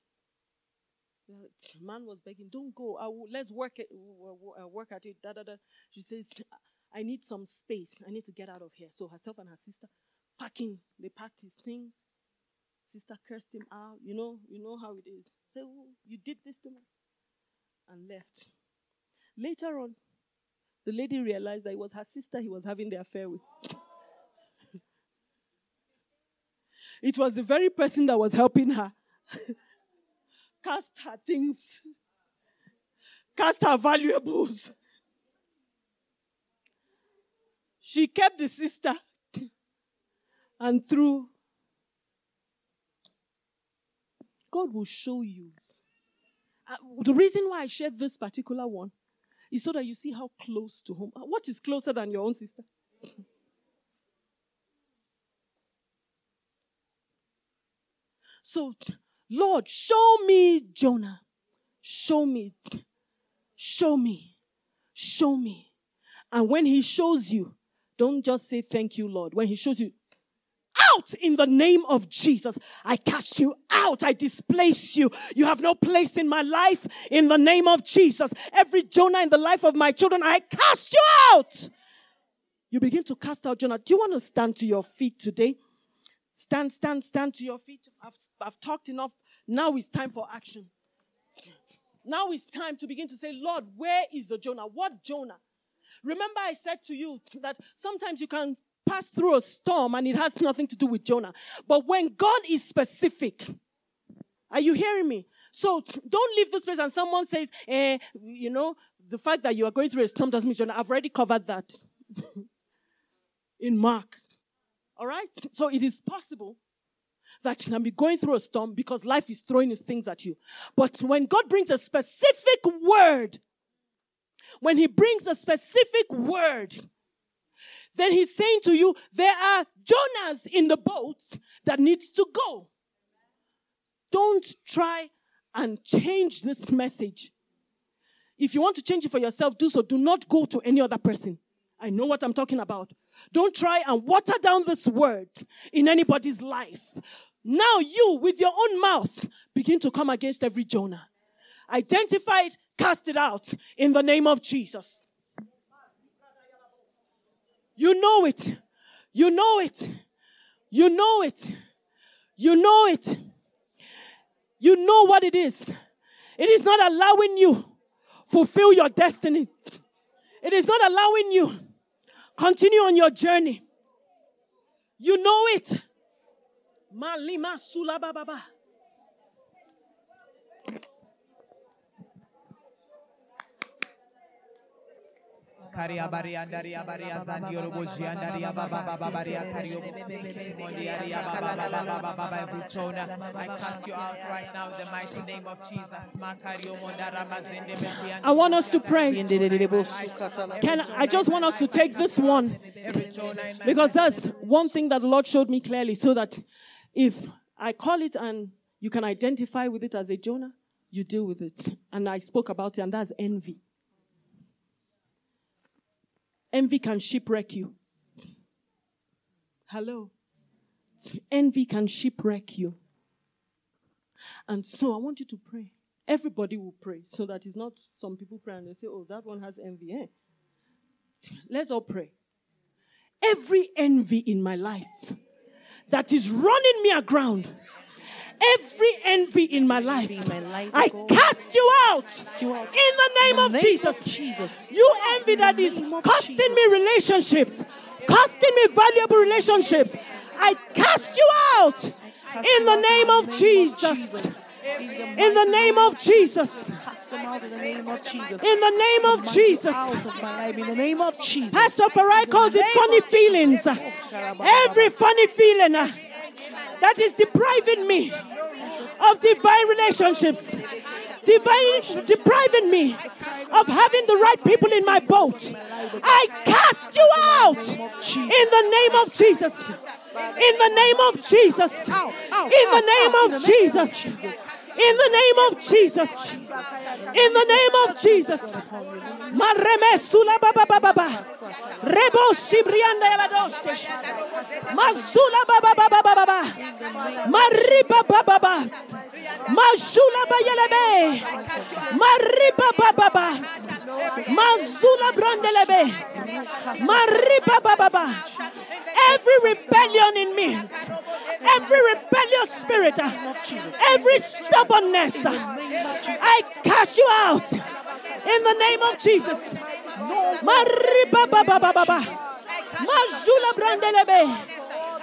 The man was begging, Don't go. Will, let's work it, uh, work at it. Da, da, da. She says, I need some space. I need to get out of here. So herself and her sister packing. They packed his things. Sister cursed him out. You know, you know how it is. Say, oh, you did this to me, and left. Later on, the lady realized that it was her sister he was having the affair with. it was the very person that was helping her cast her things, cast her valuables. She kept the sister and through. God will show you. Uh, the reason why I shared this particular one is so that you see how close to home. What is closer than your own sister? So, Lord, show me Jonah. Show me. Show me. Show me. And when he shows you, don't just say thank you, Lord. When he shows you, out in the name of Jesus. I cast you out. I displace you. You have no place in my life in the name of Jesus. Every Jonah in the life of my children, I cast you out. You begin to cast out Jonah. Do you want to stand to your feet today? Stand, stand, stand to your feet. I've, I've talked enough. Now it's time for action. Now it's time to begin to say, Lord, where is the Jonah? What Jonah? Remember, I said to you that sometimes you can pass through a storm and it has nothing to do with Jonah. But when God is specific, are you hearing me? So don't leave this place and someone says, eh, you know, the fact that you are going through a storm doesn't mean Jonah. I've already covered that in Mark. All right? So it is possible that you can be going through a storm because life is throwing its things at you. But when God brings a specific word, when He brings a specific word, then he's saying to you, there are Jonahs in the boat that needs to go. don't try and change this message. If you want to change it for yourself, do so. Do not go to any other person. I know what I'm talking about. Don't try and water down this word in anybody's life. Now you, with your own mouth, begin to come against every Jonah. Identify it, cast it out in the name of Jesus. You know it. You know it. You know it. You know it. You know what it is. It is not allowing you fulfill your destiny. It is not allowing you continue on your journey. You know it. Malima sulababa. Karia baria daria baria zandioro boji andaria baba baba baria kario mondiaria baba baba baba baba buchona I cast you out right now in the mighty name of Jesus makario mondara mazende I want us to pray. Can I just want us to take this one because that's one thing that the Lord showed me clearly so that if I call it and you can identify with it as a Jonah, you deal with it. And I spoke about it, and that's envy. Envy can shipwreck you. Hello. Envy can shipwreck you. And so I want you to pray. Everybody will pray so that it's not some people pray and they say, oh, that one has envy. Eh? Let's all pray. Every envy in my life that is running me aground, every envy in my life, I cast you out in the name of Jesus. You envy that is costing me relationships, costing me valuable relationships. I cast you out in the name of Jesus. In the name of Jesus. in the name of Jesus. In the name of Jesus. Out of my life in the name of Jesus. Pastor Farai calls it funny feelings. Every funny feeling that is depriving me of divine relationships, divine, depriving me of having the right people in my boat. I cast you out in the name of Jesus. In the name of Jesus. In the name of Jesus. In the name of Jesus. In the name of Jesus. Mareme sula baba baba baba. Rebo shibrianda yaladoste. Mazula baba baba baba baba. Mariba baba baba. Mazula bayelebe. Mariba baba baba. Mazula brandelebe. Mariba baba baba. Every rebellion in me, every rebellious spirit, every stubbornness, I cast you out in the name of Jesus. Mariba baba baba baba. Mazula brandelebe.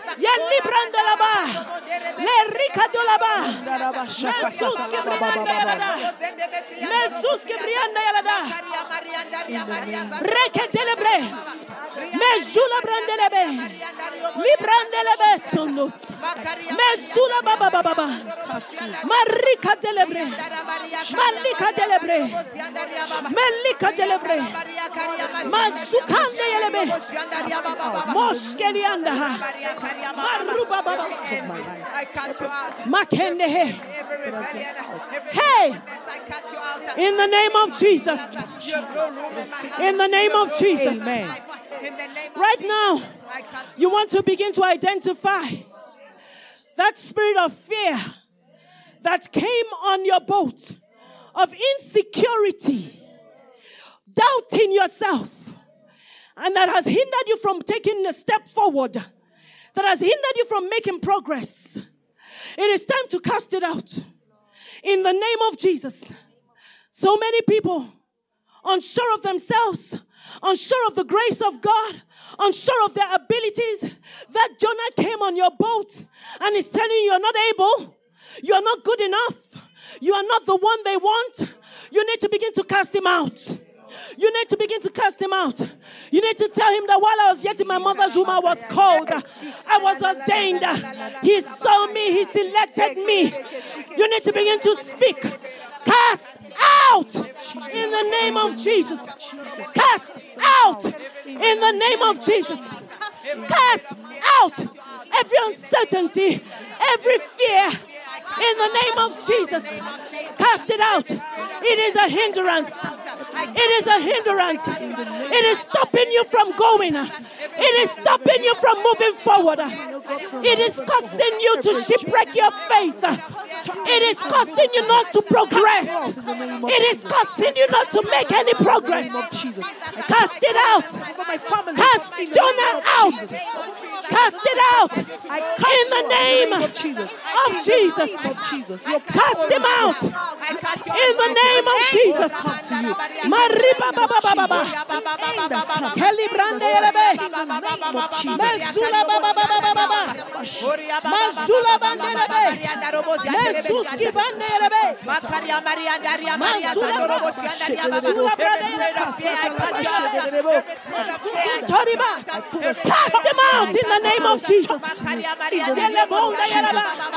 brandelebe. Yelli brandelaba. Le ricadolaba. Mesus que brianda yalada. Mesus que brianda yalada. Reke telebre. Mezula brandelebe. Li brandelebe sono. Mezula baba baba baba. Marika telebre. Malika telebre. Melika telebre. Mazukande yelebe. Moskelianda. Maruba baba. I cast you out every rebellion Hey. I cast you out In the name of Jesus. you have no room in my heart In the name of Jesus. Amen. in the name of Right now, you want to begin to identify that spirit of fear that came on your boat of insecurity, doubting yourself, and that has hindered you from taking a step forward, that has hindered you from making progress. It is time to cast it out in the name of Jesus. So many people unsure of themselves, unsure of the grace of God, unsure of their abilities. That Jonah came on your boat and is telling you you're not able, you are not good enough, you are not the one they want. You need to begin to cast him out. You need to begin to cast him out. You need to tell him that while I was yet in my mother's womb, I was called. I was ordained. He saw me. He selected me. You need to begin to speak. Cast out in the name of Jesus. Cast out in the name of Jesus. Cast out every uncertainty, every fear, in the name of Jesus. Cast it out. It is a hindrance. It is a hindrance. It is stopping you from going. It is stopping you from moving forward. It is causing you to shipwreck your faith. It is causing you not to progress. It is causing you not to make any progress. Cast it out. Cast Jonah out. Cast it out. In the name of Jesus name of Jesus. You cast him out in the name of Jesus. Mariba baba baba baba. Kelibrande erebe. Mezula baba baba baba baba. Mezula bande erebe. Mezuski bande erebe. Makaria Maria Daria Maria Zanorobo brande erebe. Toriba. Cast him out in the name of Jesus.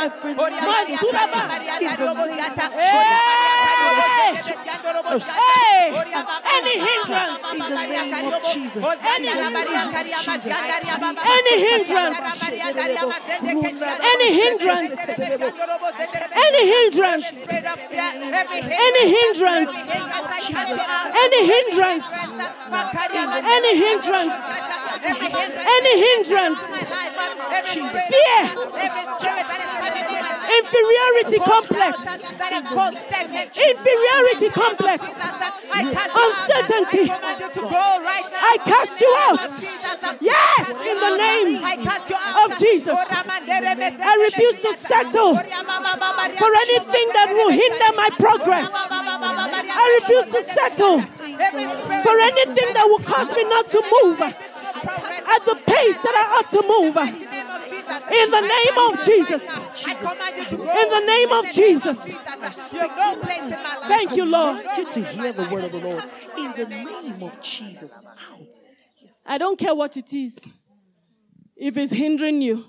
Every eleba. Mazula ba. Hey! Hey! Any hindrance. In the name of Jesus. Any hindrance. Any hindrance. Any hindrance. Any hindrance. Any hindrance. Any hindrance. Any hindrance. Any hindrance. Fear. Inferiority complex. Inferiority complex. Uncertainty. I cast you out. Yes, in the name of Jesus. I refuse to settle for anything that will hinder my progress. I refuse to settle for anything that will cause me not to move at the pace that I ought to move. In the name of Jesus. In the name of Jesus. Thank you, Lord. You to hear the word of the Lord. In the name of Jesus. Out. I don't care what it is. If it's hindering you,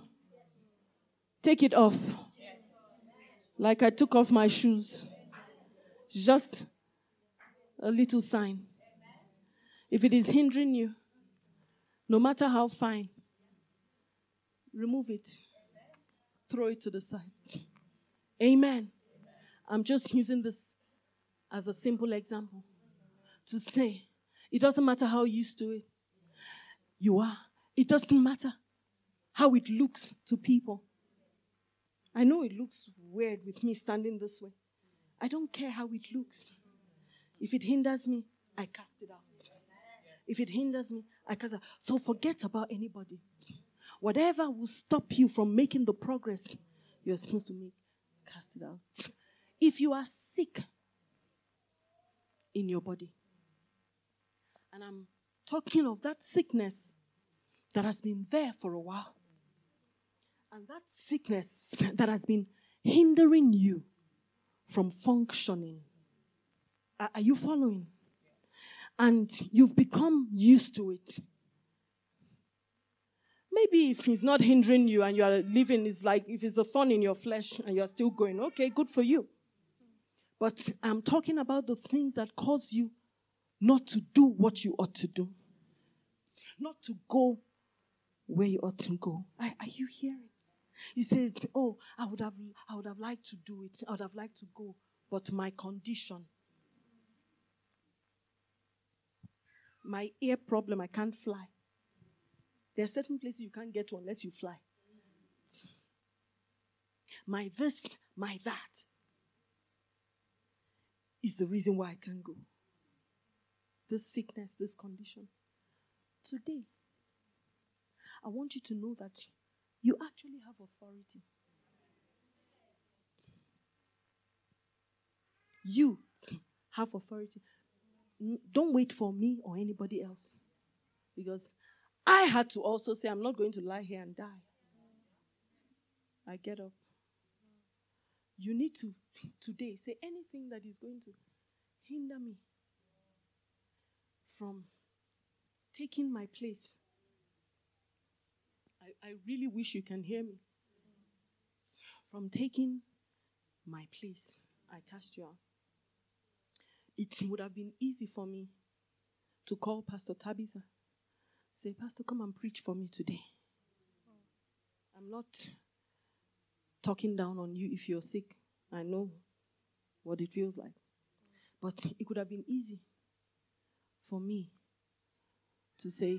take it off. Like I took off my shoes. Just a little sign. If it is hindering you, no matter how fine, remove it. Throw it to the side. Amen. I'm just using this as a simple example to say it doesn't matter how used to it you are. It doesn't matter how it looks to people. I know it looks weird with me standing this way. I don't care how it looks. If it hinders me, I cast it out. If it hinders me, I cast it out. So forget about anybody. Whatever will stop you from making the progress you're supposed to make, cast it out. If you are sick in your body, and I'm talking of that sickness that has been there for a while, and that sickness that has been hindering you from functioning. Are, you following? And you've become used to it. Maybe if it's not hindering you and you are living, it's like if it's a thorn in your flesh and you're still going, okay, good for you. But I'm talking about the things that cause you not to do what you ought to do, not to go where you ought to go. Are, are you hearing? You say, "Oh, I would have, I would have liked to do it. I would have liked to go, but my condition, my ear problem, I can't fly. There are certain places you can't get to unless you fly. My this, my that is the reason why I can't go. This sickness, this condition. Today, I want you to know that you actually have authority. You have authority. Don't wait for me or anybody else. Because I had to also say, I'm not going to lie here and die. I get up. You need to today say anything that is going to hinder me from taking my place. I, I really wish you can hear me. From taking my place, I cast you out. It would have been easy for me to call Pastor Tabitha, say, Pastor, come and preach for me today. I'm not talking down on you if you're sick. I know what it feels like. But it could have been easy for me to say,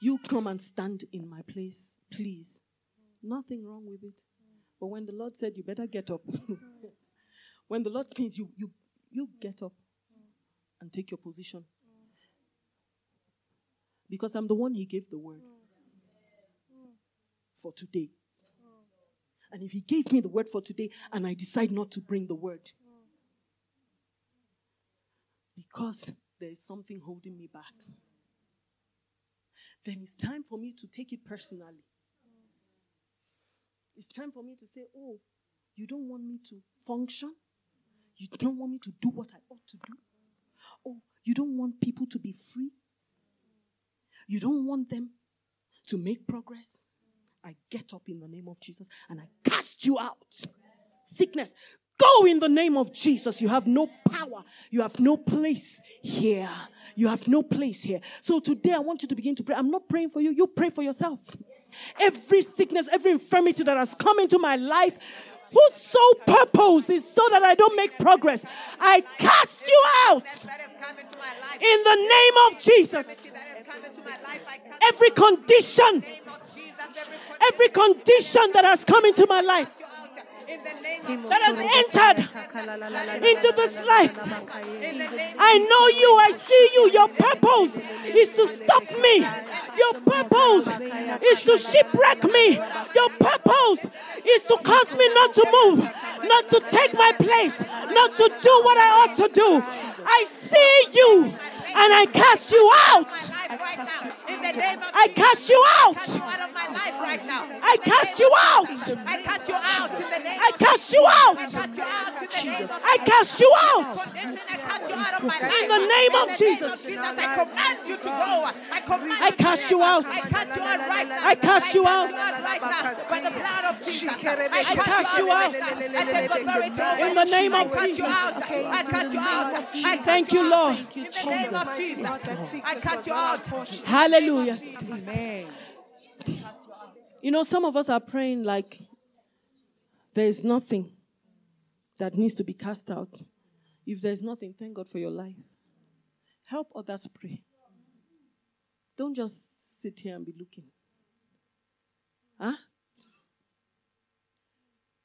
You come and stand in my place, please. Nothing wrong with it. But when the Lord said, You better get up, when the Lord says, you, you, you get up and take your position. Because I'm the one He gave the word for today. And if He gave me the word for today and I decide not to bring the word, because there is something holding me back, then it's time for me to take it personally. It's time for me to say, Oh, you don't want me to function? You don't want me to do what I ought to do? Oh, you don't want people to be free? You don't want them to make progress? I get up in the name of Jesus and I cast you out. Sickness, go in the name of Jesus. You have no power. You have no place here. You have no place here. So today I want you to begin to pray. I'm not praying for you. You pray for yourself. Every sickness, every infirmity that has come into my life, whose sole purpose is so that I don't make progress, I cast you out in the name of Jesus. Every condition, every condition that has come into my life, that has entered into this life. I know you, I see you. Your purpose is to stop me. Your purpose is to shipwreck me. Your purpose is to cause me not to move, not to take my place, not to do what I ought to do. I see you and I cast you out. I cast you out. I cast you out. I cast you out in the name I cast you out. I cast you out in the name I cast you out. I cast you out of my life. In the name of Jesus. I command you to go. I command I cast you out. I cast you out right now. I cast you out. right now by the blood of Jesus. I cast you out. I take authority over In the name I of cast you Jesus. out. I cast you out. Thank you you. Lord. In the name of Jesus. I cast you out. Hallelujah. Amen. You know, some of us are praying like there is nothing that needs to be cast out. If there's nothing, thank God for your life. Help others pray. Don't just sit here and be looking. Huh?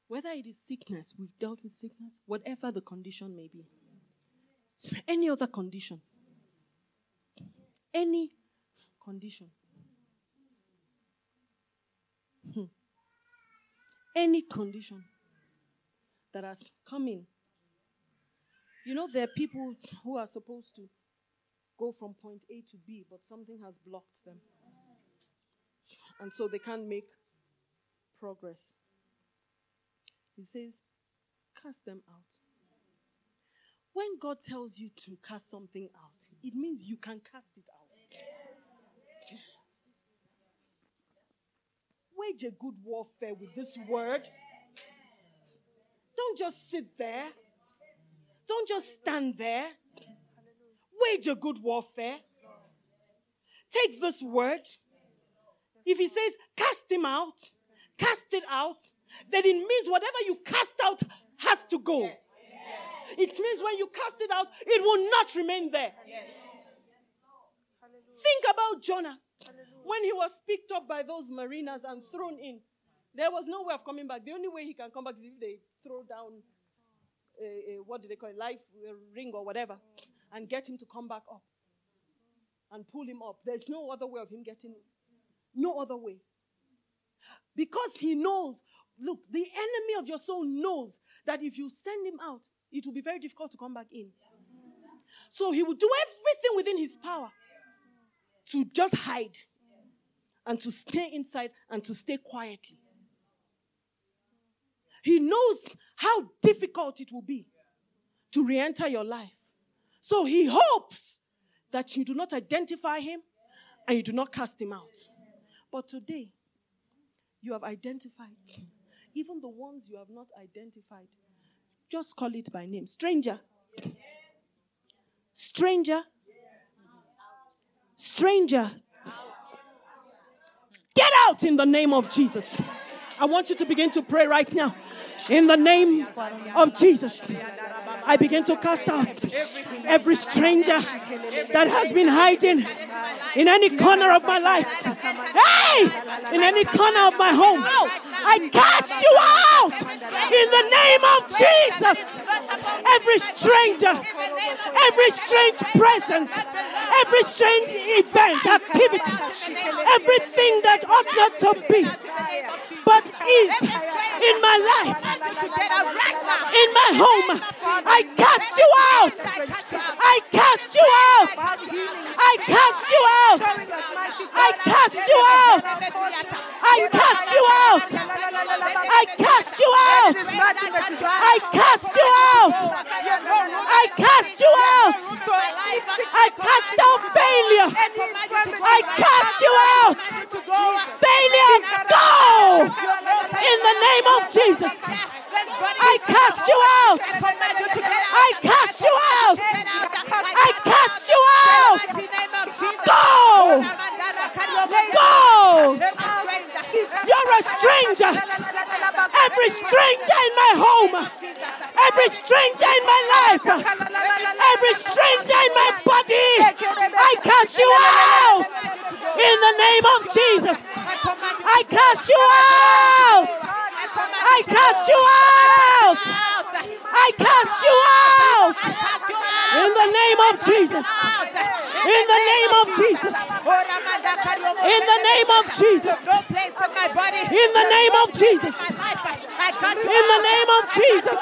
Whether it is sickness, we've dealt with sickness, whatever the condition may be. Any other condition. Any condition. Hmm. Any condition that has come in. You know, there are people who are supposed to go from point A to B, but something has blocked them. And so they can't make progress. He says, cast them out. When God tells you to cast something out, it means you can cast it out. Wage a good warfare with this word. Don't just sit there. Don't just stand there. Wage a good warfare. Take this word. If he says, cast him out, cast it out, then it means whatever you cast out has to go. It means when you cast it out, it will not remain there. Think about Jonah. When he was picked up by those mariners and thrown in, there was no way of coming back. The only way he can come back is if they throw down, a, a, what do they call it, life ring or whatever, and get him to come back up and pull him up. There's no other way of him getting, no other way. Because he knows, look, the enemy of your soul knows that if you send him out, it will be very difficult to come back in. So he will do everything within his power to just hide and to stay inside and to stay quietly. He knows how difficult it will be to re enter your life. So he hopes that you do not identify him and you do not cast him out. But today, you have identified even the ones you have not identified. Just call it by name. Stranger. Stranger. Stranger. Get out in the name of Jesus. I want you to begin to pray right now. In the name of Jesus. I begin to cast out every stranger that has been hiding in any corner of my life. Hey! In any corner of my home. I cast you out in the name of Jesus. Every stranger, every strange presence, every strange event, activity, everything that ought not to be, but is in my life, in my home. I cast you out. I cast you out. I cast you out. I cast you out. I cast you out. I cast you out. I cast you out. I cast you out. I cast out failure. I cast you out. Failure, go in the name of Jesus. I cast you out. I cast you out. I cast you out. Go. Go. You're a stranger. Every stranger in my home. Every stranger in my life. Every stranger in my body. I cast you out. In the name of Jesus. I cast you out. I cast you out. I cast you out. In the name of Jesus. In the name of Jesus. In the name of Jesus. No place in my body. In the name of Jesus. In the name of Jesus.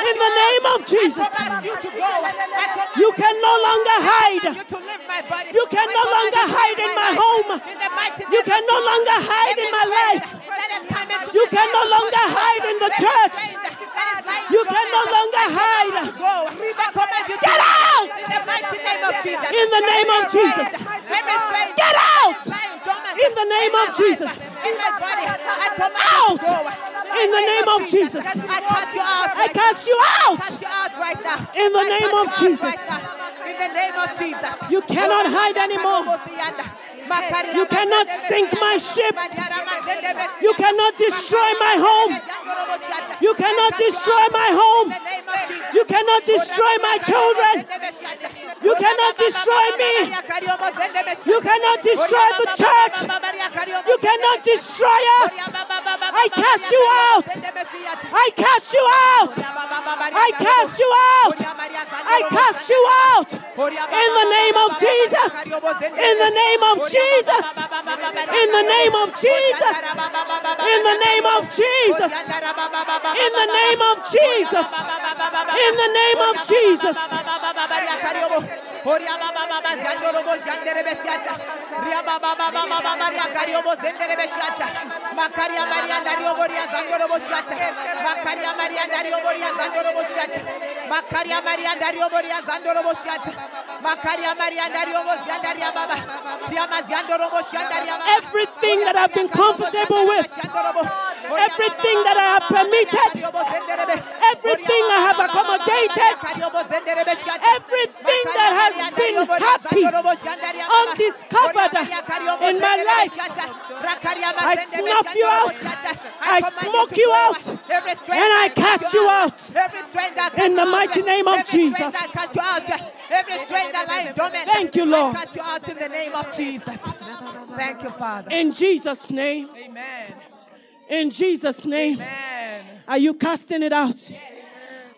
In the name of Jesus. You can no longer hide. You can no longer hide in my home. You can no longer hide in my life. You can no longer hide in the church. You can no longer hide. Get out! In the mighty name of Jesus in the name of Jesus. Get out! in the name of Jesus. Out! in the name of Jesus. I cast you out in the name of Jesus. You cannot hide anymore. You cannot sink my ship. You cannot destroy my home. You cannot destroy my home. You cannot destroy my children. You cannot destroy me. You cannot destroy the church. You cannot destroy us. I cast you out. I cast you out. I cast you out. I cast you out. In the name of Jesus. In the name of Jesus. In the name of Jesus. In the name of Jesus. In the name of Jesus. In the name of Jesus. Makaria Maria Dario Boria Zandoro Boshata. Makaria Maria Dario Boria Zandoro Boshata. Makaria Maria Dario Boria Zandoro Boshata. Makaria Maria Dario Bosia Daria. Everything that I've been comfortable with, everything that I have permitted, everything I have accommodated, everything that has been happy, undiscovered in my life, I snuff you out, I smoke you out, and I cast you out. In the mighty name of Jesus. Every stranger lying dormant. Thank you, Lord. I cast you out in the name of Jesus. Thank you, Father. In Jesus' name, Amen. In Jesus' name, Amen. are you casting it out?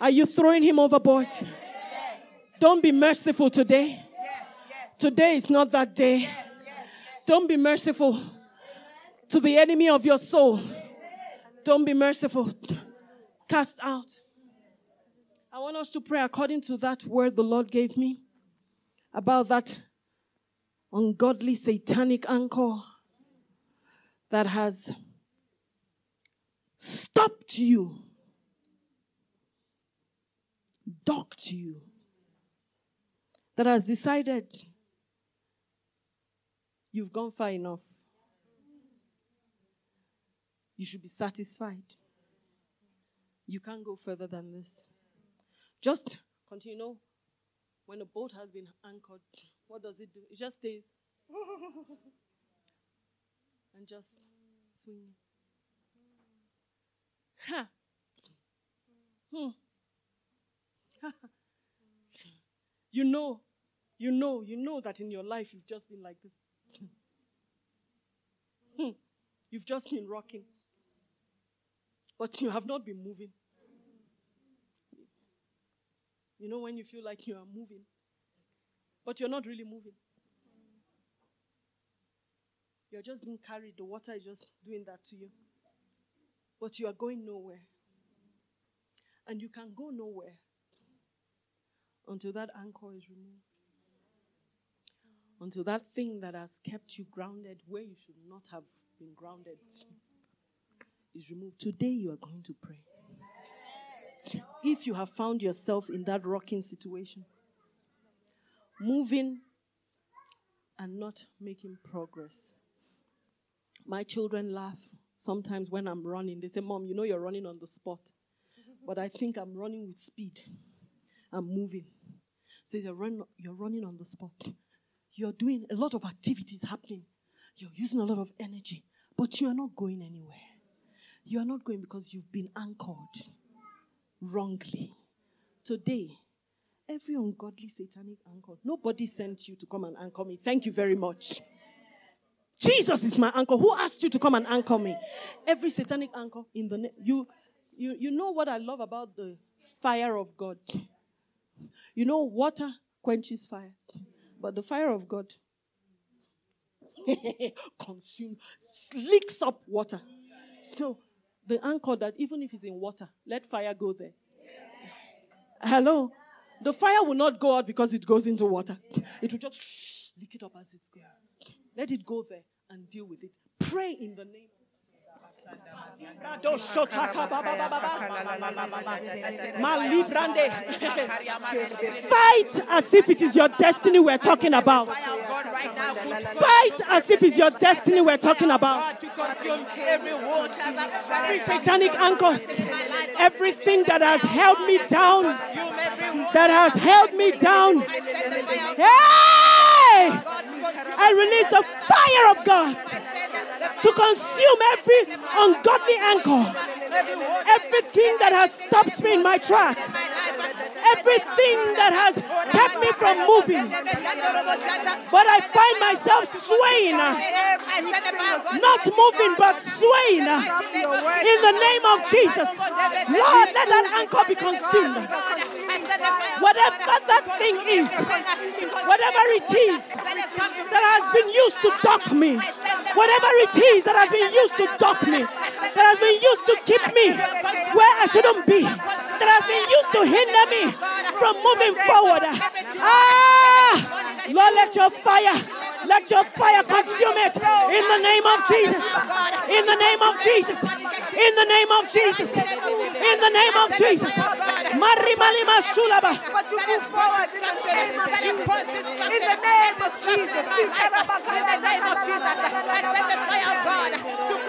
Are you throwing him overboard? Don't be merciful today. Today is not that day. Don't be merciful to the enemy of your soul. Don't be merciful. Cast out. I want us to pray according to that word the Lord gave me about that ungodly satanic anchor that has stopped you, docked you, that has decided you've gone far enough. You should be satisfied. You can't go further than this. Just continue. Know, when a boat has been anchored, what does it do? It just stays and just swing. Ha. Hmm. you know, you know, you know that in your life you've just been like this. Hmm. You've just been rocking. But you have not been moving. You know when you feel like you are moving, but you're not really moving. You're just being carried. The water is just doing that to you. But you are going nowhere. And you can go nowhere until that anchor is removed. Until that thing that has kept you grounded where you should not have been grounded is removed. Today you are going to pray. If you have found yourself in that rocking situation, moving and not making progress. My children laugh sometimes when I'm running. They say, Mom, you know you're running on the spot. But I think I'm running with speed. I'm moving. So you're, run, you're running on the spot. You're doing a lot of activities happening. You're using a lot of energy, but you are not going anywhere. You are not going because you've been anchored wrongly. Today, every ungodly satanic anchor, nobody sent you to come and anchor me. Thank you very much. Jesus is my anchor. Who asked you to come and anchor me? Every satanic anchor in the ne- you you you know what I love about the fire of God. You know water quenches fire, but the fire of God consumes, licks up water. So the anchor that even if it's in water, let fire go there. Hello? The fire will not go out because it goes into water. It will just lick it up as it's going. Let it go there and deal with it. Pray in the name. Fight as if it is your destiny we're talking about. Fight as if it's your destiny we're talking about. Every satanic anchor, everything that has held me down, that has held me down. I release the fire of God to consume every ungodly anchor, everything that has stopped me in my track, everything that has kept me from moving. But I find myself swaying, not moving, but swaying in the name of Jesus. Lord, let that anchor be consumed. Whatever that thing is, whatever it is that has been used to dock me, whatever it is that has been used to dock me, that has been used to keep me where I shouldn't be, that has been used to hinder me from moving forward. Ah, Lord, let your fire, let your fire consume it in the name of Jesus. In the name of Jesus. In the name of Jesus. In the name of Jesus. Sulaba. But you move forward in the name of Jesus. In the name of Jesus. In the name of Jesus. I send the fire of God to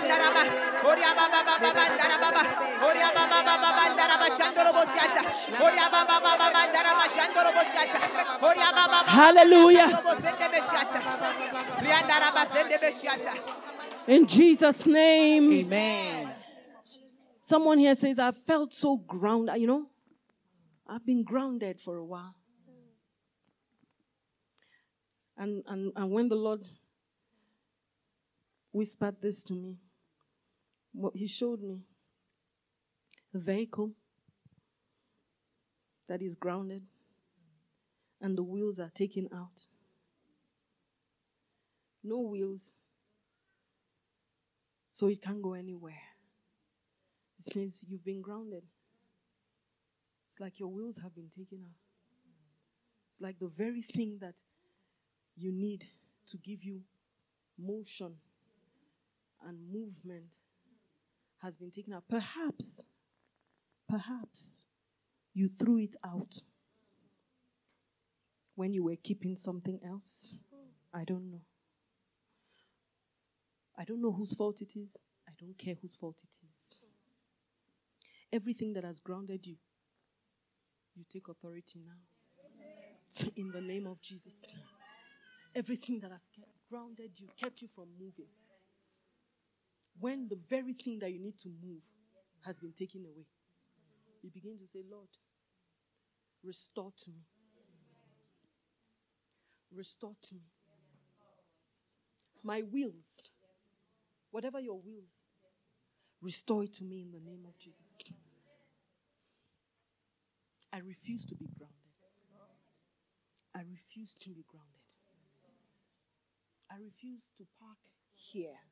consume. Hey, Ikarabakaya Chakala. Hallelujah. In Jesus' name. Amen. Someone here says, I felt so grounded. You know, I've been grounded for a while. And, and, and when the Lord whispered this to me, what He showed me a vehicle that is grounded and the wheels are taken out. No wheels, so it can't go anywhere. It says you've been grounded. It's like your wheels have been taken out. It's like the very thing that you need to give you motion and movement has been taken out. Perhaps, perhaps you threw it out when you were keeping something else. I don't know. I don't know whose fault it is. I don't care whose fault it is. Everything that has grounded you, you take authority now. In the name of Jesus. Everything that has grounded you, kept you from moving. When the very thing that you need to move has been taken away, you begin to say, Lord, restore to me. Restore to me. My wills, whatever your will, restore it to me in the name of Jesus. I refuse to be grounded. I refuse to be grounded. I refuse to park here.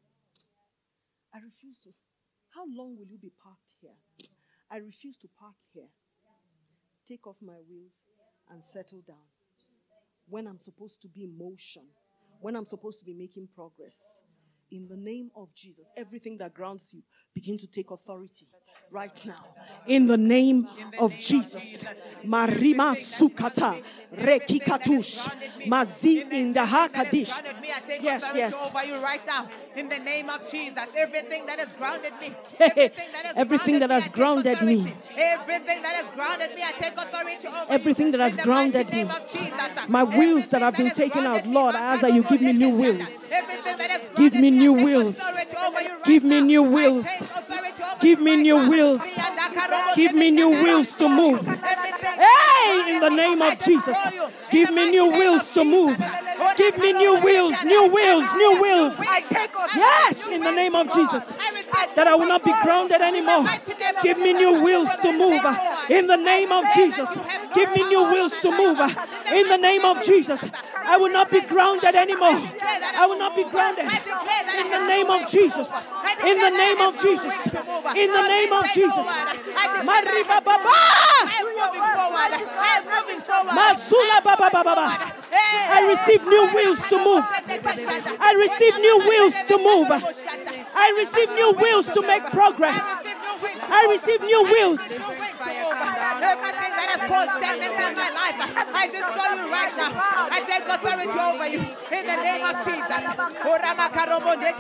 I refuse to. How long will you be parked here? I refuse to park here. Take off my wheels and settle down. When I'm supposed to be in motion, when I'm supposed to be making progress. In the name of Jesus, everything that grounds you, begin to take authority right now. In the name of Jesus. Marima sukata rekikatush mazi in the hakadish. Yes, yes. over you right now. In the name of Jesus, everything that has grounded me, Everything that has grounded me. everything that has grounded me, I take authority over. Everything that has grounded me. My wheels that have been taken out, Lord, I ask that you give me new wheels. Everything that Give me new I take wheels. authority over you right Give me new I wheels. take authority over Give me new wheels. Give me new wheels to move. Hey, in the name of Jesus. Give me new wheels to move. Give me new wheels, new wheels, new wheels. Yes, in the name of Jesus. That I will not be grounded anymore. Give me new wheels to move. In the name of Jesus. Give me new wheels to move. In the name of Jesus. I will not be grounded anymore. I will not be grounded. In the name of Jesus. In the name of Jesus. In the name of Jesus. Mariba Baba. I'm moving forward. I'm moving forward. Mazula Baba Baba. Baba. I receive new wheels to move. I receive new wheels to move. I receive new wheels to make progress. I receive new wheels. Everything that has caused stagnancy in my life, I just tell you right now. I take authority over you in the name of Jesus.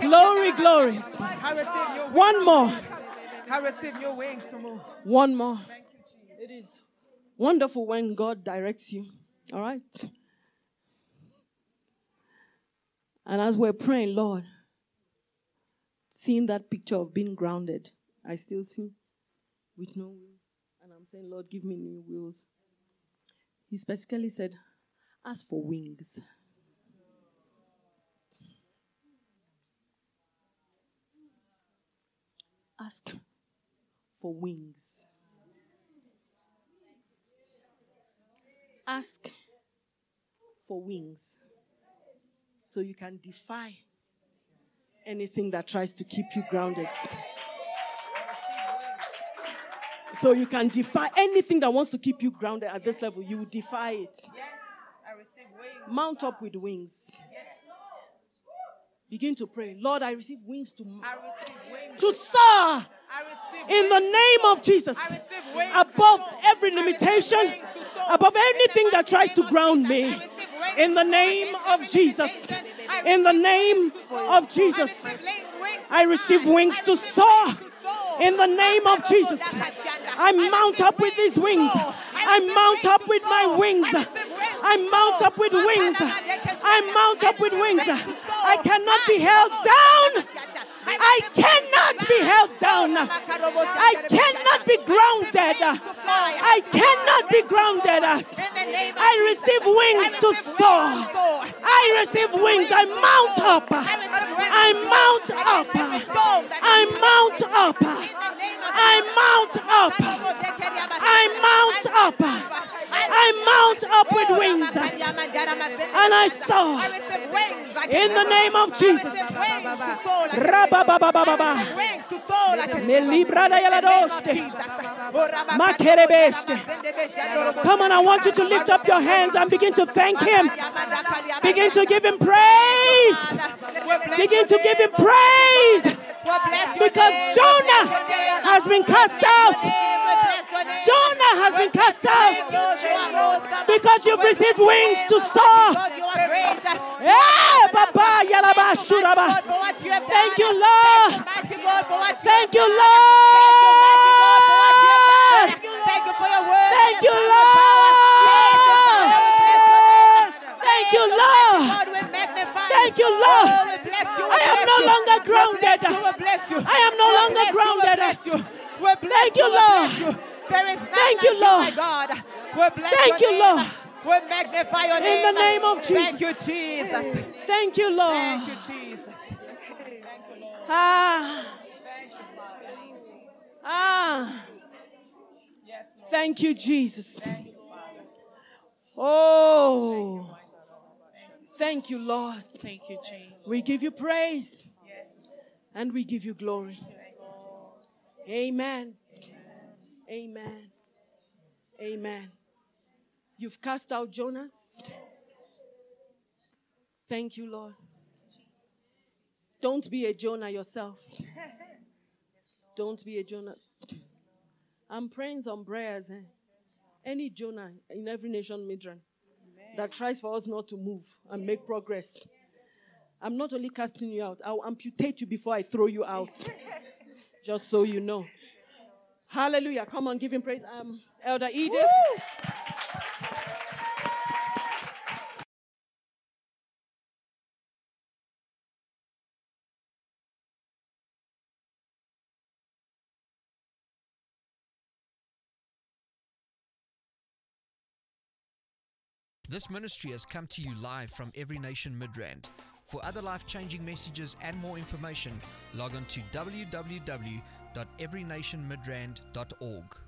Glory, glory. I receive your One more. I receive your wings to move. One more. It is wonderful when God directs you. All right. And as we're praying, Lord, seeing that picture of being grounded, I still see with no wheels. And I'm saying, Lord, give me new wheels. He specifically said, Ask for wings. Ask for wings. Ask for wings so you can defy anything that tries to keep you grounded. So you can defy anything that wants to keep you grounded at this level, you will defy it. Yes, I receive wings. Mount up with wings. Begin to pray. Lord, I receive wings to, I receive wings. to soar in the name of Jesus. I receive wings Above every limitation, wings to soar. above anything that tries to ground me. I receive wings In the name of Jesus. In the name wings to soar. of Jesus. I receive wings to I receive fly. wings I to receive soar. wings to soar. In the name of Jesus. I mount up with these wings. I mount up with my wings. I mount up with wings. I mount up with wings. I cannot be held down. I cannot be held down. I cannot be grounded. I cannot be grounded. I receive wings to soar. I receive wings. I mount up. I mount up. I mount up. I mount up. I mount up. I mount up with wings. And I soar in the name of Jesus. Come on, I want you to lift up your hands and begin to thank Him. Begin to give Him praise. Begin to give Him praise. Because Jonah has been cast out. Jonah has been cast out. Because you've received wings to soar. Yeah, Papa, Yalaba, Shuraba. Thank you, Lord. Thank you, Lord. Thank you Lord. Thank you, Lord. Thank you, Lord. I am no longer grounded. I am no longer grounded. Thank you, Lord. Bless you. There is none Thank like you, Lord. my God. We bless Thank your you, name. Lord. We magnify your name. In the name of Jesus. Thank you, Jesus. Thank you, Lord. Thank you, Jesus. Ah. Ah. Thank you, Jesus. Oh. Thank you, Lord. Thank you, Jesus. We give you praise and we give you glory. Amen. Amen. Amen. You've cast out Jonahs. Thank you, Lord. Don't be a Jonah yourself. Don't be a Jonah. I'm praying some prayers. Eh? Any Jonah in every nation, Midrand, that tries for us not to move and make progress. I'm not only casting you out, I'll amputate you before I throw you out. Just so you know. Hallelujah. Come on, give him praise. Um, Elder Edith. This ministry has come to you live from Every Nation Midrand. For other life changing messages and more information, log on to www.everynationmidrand.org.